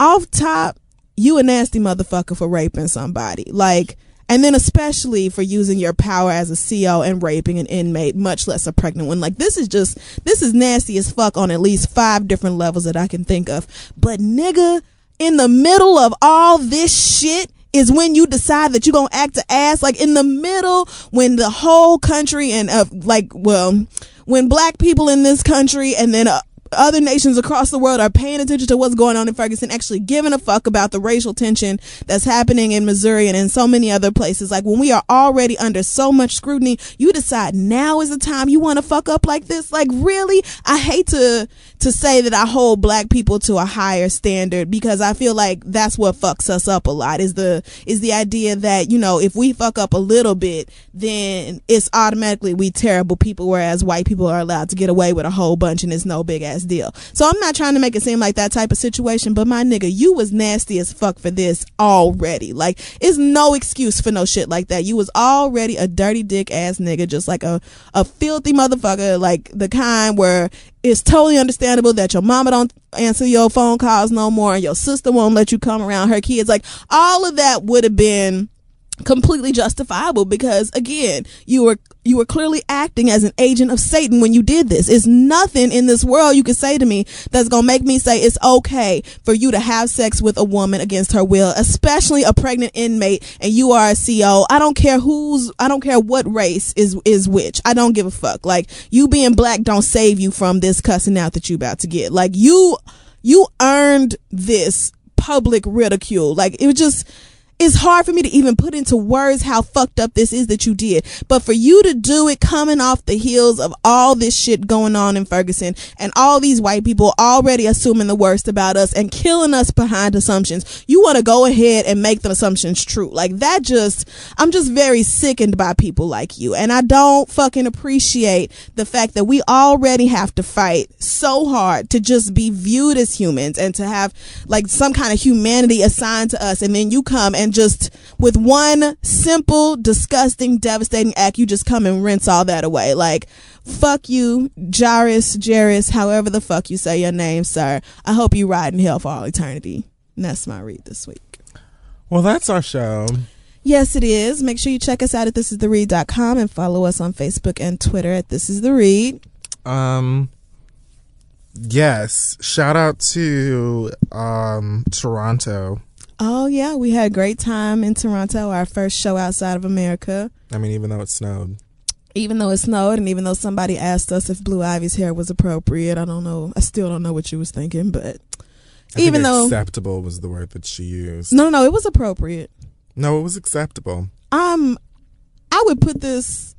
off top, you a nasty motherfucker for raping somebody. Like, and then especially for using your power as a CO and raping an inmate, much less a pregnant one. Like, this is just, this is nasty as fuck on at least five different levels that I can think of. But nigga, in the middle of all this shit, is when you decide that you're gonna act a ass like in the middle when the whole country and uh, like well when black people in this country and then uh, other nations across the world are paying attention to what's going on in Ferguson, actually giving a fuck about the racial tension that's happening in Missouri and in so many other places. Like when we are already under so much scrutiny, you decide now is the time you want to fuck up like this. Like really, I hate to to say that I hold black people to a higher standard because I feel like that's what fucks us up a lot. Is the is the idea that you know if we fuck up a little bit, then it's automatically we terrible people, whereas white people are allowed to get away with a whole bunch and it's no big ass deal. So I'm not trying to make it seem like that type of situation, but my nigga, you was nasty as fuck for this already. Like, it's no excuse for no shit like that. You was already a dirty dick ass nigga, just like a, a filthy motherfucker, like the kind where it's totally understandable that your mama don't answer your phone calls no more and your sister won't let you come around her kids. Like, all of that would have been completely justifiable because again you were you were clearly acting as an agent of satan when you did this. It's nothing in this world you could say to me that's gonna make me say it's okay for you to have sex with a woman against her will especially a pregnant inmate and you are a co i don't care who's i don't care what race is is which. I don't give a fuck. Like you being black don't save you from this cussing out that you about to get. Like you you earned this public ridicule. Like it was just it's hard for me to even put into words how fucked up this is that you did. But for you to do it coming off the heels of all this shit going on in Ferguson and all these white people already assuming the worst about us and killing us behind assumptions, you want to go ahead and make the assumptions true. Like that just, I'm just very sickened by people like you. And I don't fucking appreciate the fact that we already have to fight so hard to just be viewed as humans and to have like some kind of humanity assigned to us. And then you come and just with one simple, disgusting, devastating act, you just come and rinse all that away. Like, fuck you, Jairus, Jairus, however the fuck you say your name, sir. I hope you ride in hell for all eternity. And that's my read this week. Well, that's our show. Yes, it is. Make sure you check us out at thisistheread.com and follow us on Facebook and Twitter at This Is The Read. Um, yes. Shout out to um Toronto. Oh, yeah, we had a great time in Toronto, our first show outside of America. I mean, even though it snowed. even though it snowed and even though somebody asked us if Blue Ivy's hair was appropriate, I don't know. I still don't know what you was thinking, but I even though acceptable was the word that she used. no, no, it was appropriate. No, it was acceptable. Um, I would put this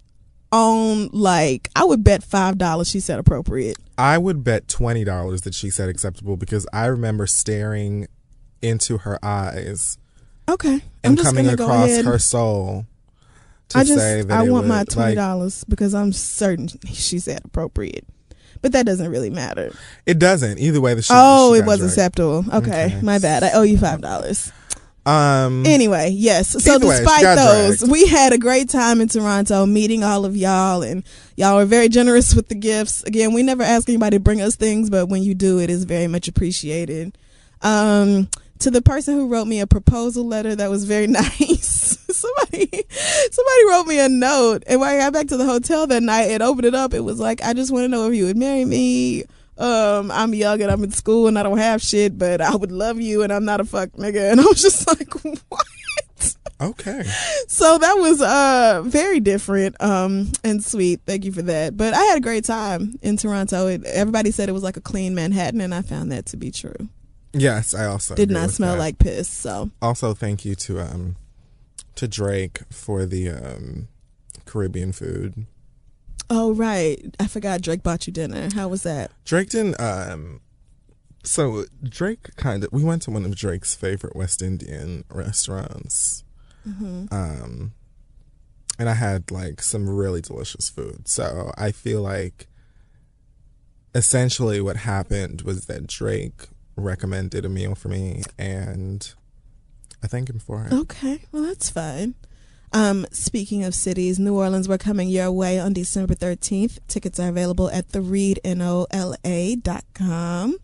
on like I would bet five dollars. She said appropriate. I would bet twenty dollars that she said acceptable because I remember staring into her eyes Okay, I'm and just coming across her soul to I just say that I want my would, twenty like, dollars because I'm certain she said appropriate, but that doesn't really matter. it doesn't either way. The she, oh, she it was dragged. acceptable. Okay, Okay. my bad. I owe you five dollars. Um, Anyway, yes. So Either way, despite those, dragged. we had a great time in Toronto meeting all of y'all and y'all were very generous with the gifts. Again, we never ask anybody to bring us things, but when you do, it is very much appreciated. Um, to the person who wrote me a proposal letter that was very nice. somebody somebody wrote me a note and when I got back to the hotel that night and opened it up, it was like, I just want to know if you would marry me. Um, I'm young and I'm in school and I don't have shit, but I would love you and I'm not a fuck nigga. And I was just like, what? okay. So that was uh very different um and sweet. Thank you for that. But I had a great time in Toronto. It, everybody said it was like a clean Manhattan and I found that to be true. Yes, I also Did not smell that. like piss. So Also, thank you to um to Drake for the um Caribbean food. Oh right. I forgot Drake bought you dinner. How was that? Drake didn't. Um, so Drake kind of. We went to one of Drake's favorite West Indian restaurants. Um, and I had like some really delicious food. So I feel like essentially what happened was that Drake recommended a meal for me and I thank him for it. Okay, well that's fine. Um, speaking of cities, New Orleans, we're coming your way on December 13th. Tickets are available at thereadnola.com.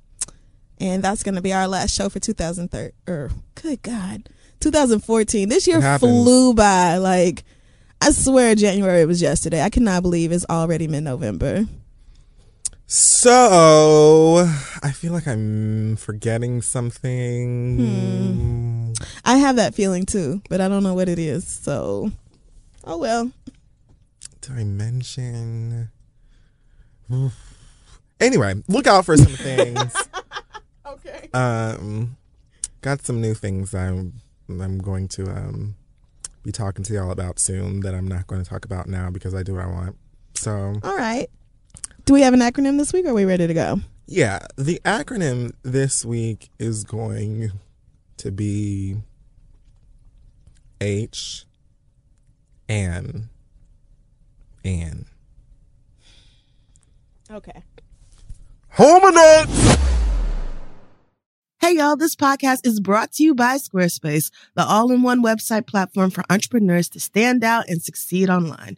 And that's going to be our last show for 2013. Er, good God. 2014. This year flew by. Like, I swear January was yesterday. I cannot believe it's already mid November. So, I feel like I'm forgetting something. Hmm. I have that feeling too, but I don't know what it is. So, oh well. Did I mention? Anyway, look out for some things. okay. Um, got some new things I'm I'm going to um be talking to y'all about soon that I'm not going to talk about now because I do what I want. So, all right. Do we have an acronym this week or are we ready to go? Yeah, the acronym this week is going to be H N N. Okay. Hominets! Hey y'all, this podcast is brought to you by Squarespace, the all-in-one website platform for entrepreneurs to stand out and succeed online.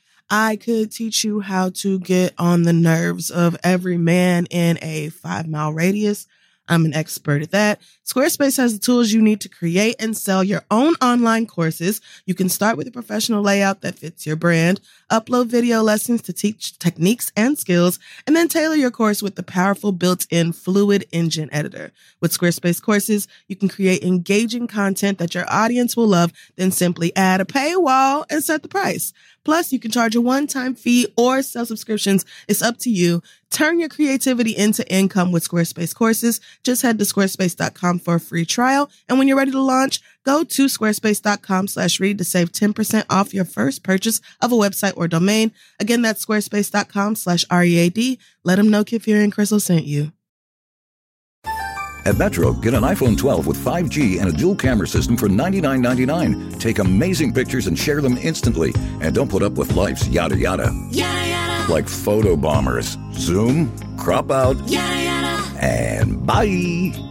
I could teach you how to get on the nerves of every man in a five mile radius I'm an expert at that. Squarespace has the tools you need to create and sell your own online courses. You can start with a professional layout that fits your brand, upload video lessons to teach techniques and skills, and then tailor your course with the powerful built-in Fluid Engine editor. With Squarespace courses, you can create engaging content that your audience will love, then simply add a paywall and set the price. Plus, you can charge a one-time fee or sell subscriptions. It's up to you. Turn your creativity into income with Squarespace courses. Just head to squarespace.com for a free trial. And when you're ready to launch, go to squarespace.com slash read to save 10% off your first purchase of a website or domain. Again, that's squarespace.com slash READ. Let them know Kid Fury and Crissle sent you. At Metro, get an iPhone 12 with 5G and a dual camera system for $99.99. Take amazing pictures and share them instantly. And don't put up with life's yada yada. Yada yada. Like photo bombers. Zoom, crop out, yada yada. And bye.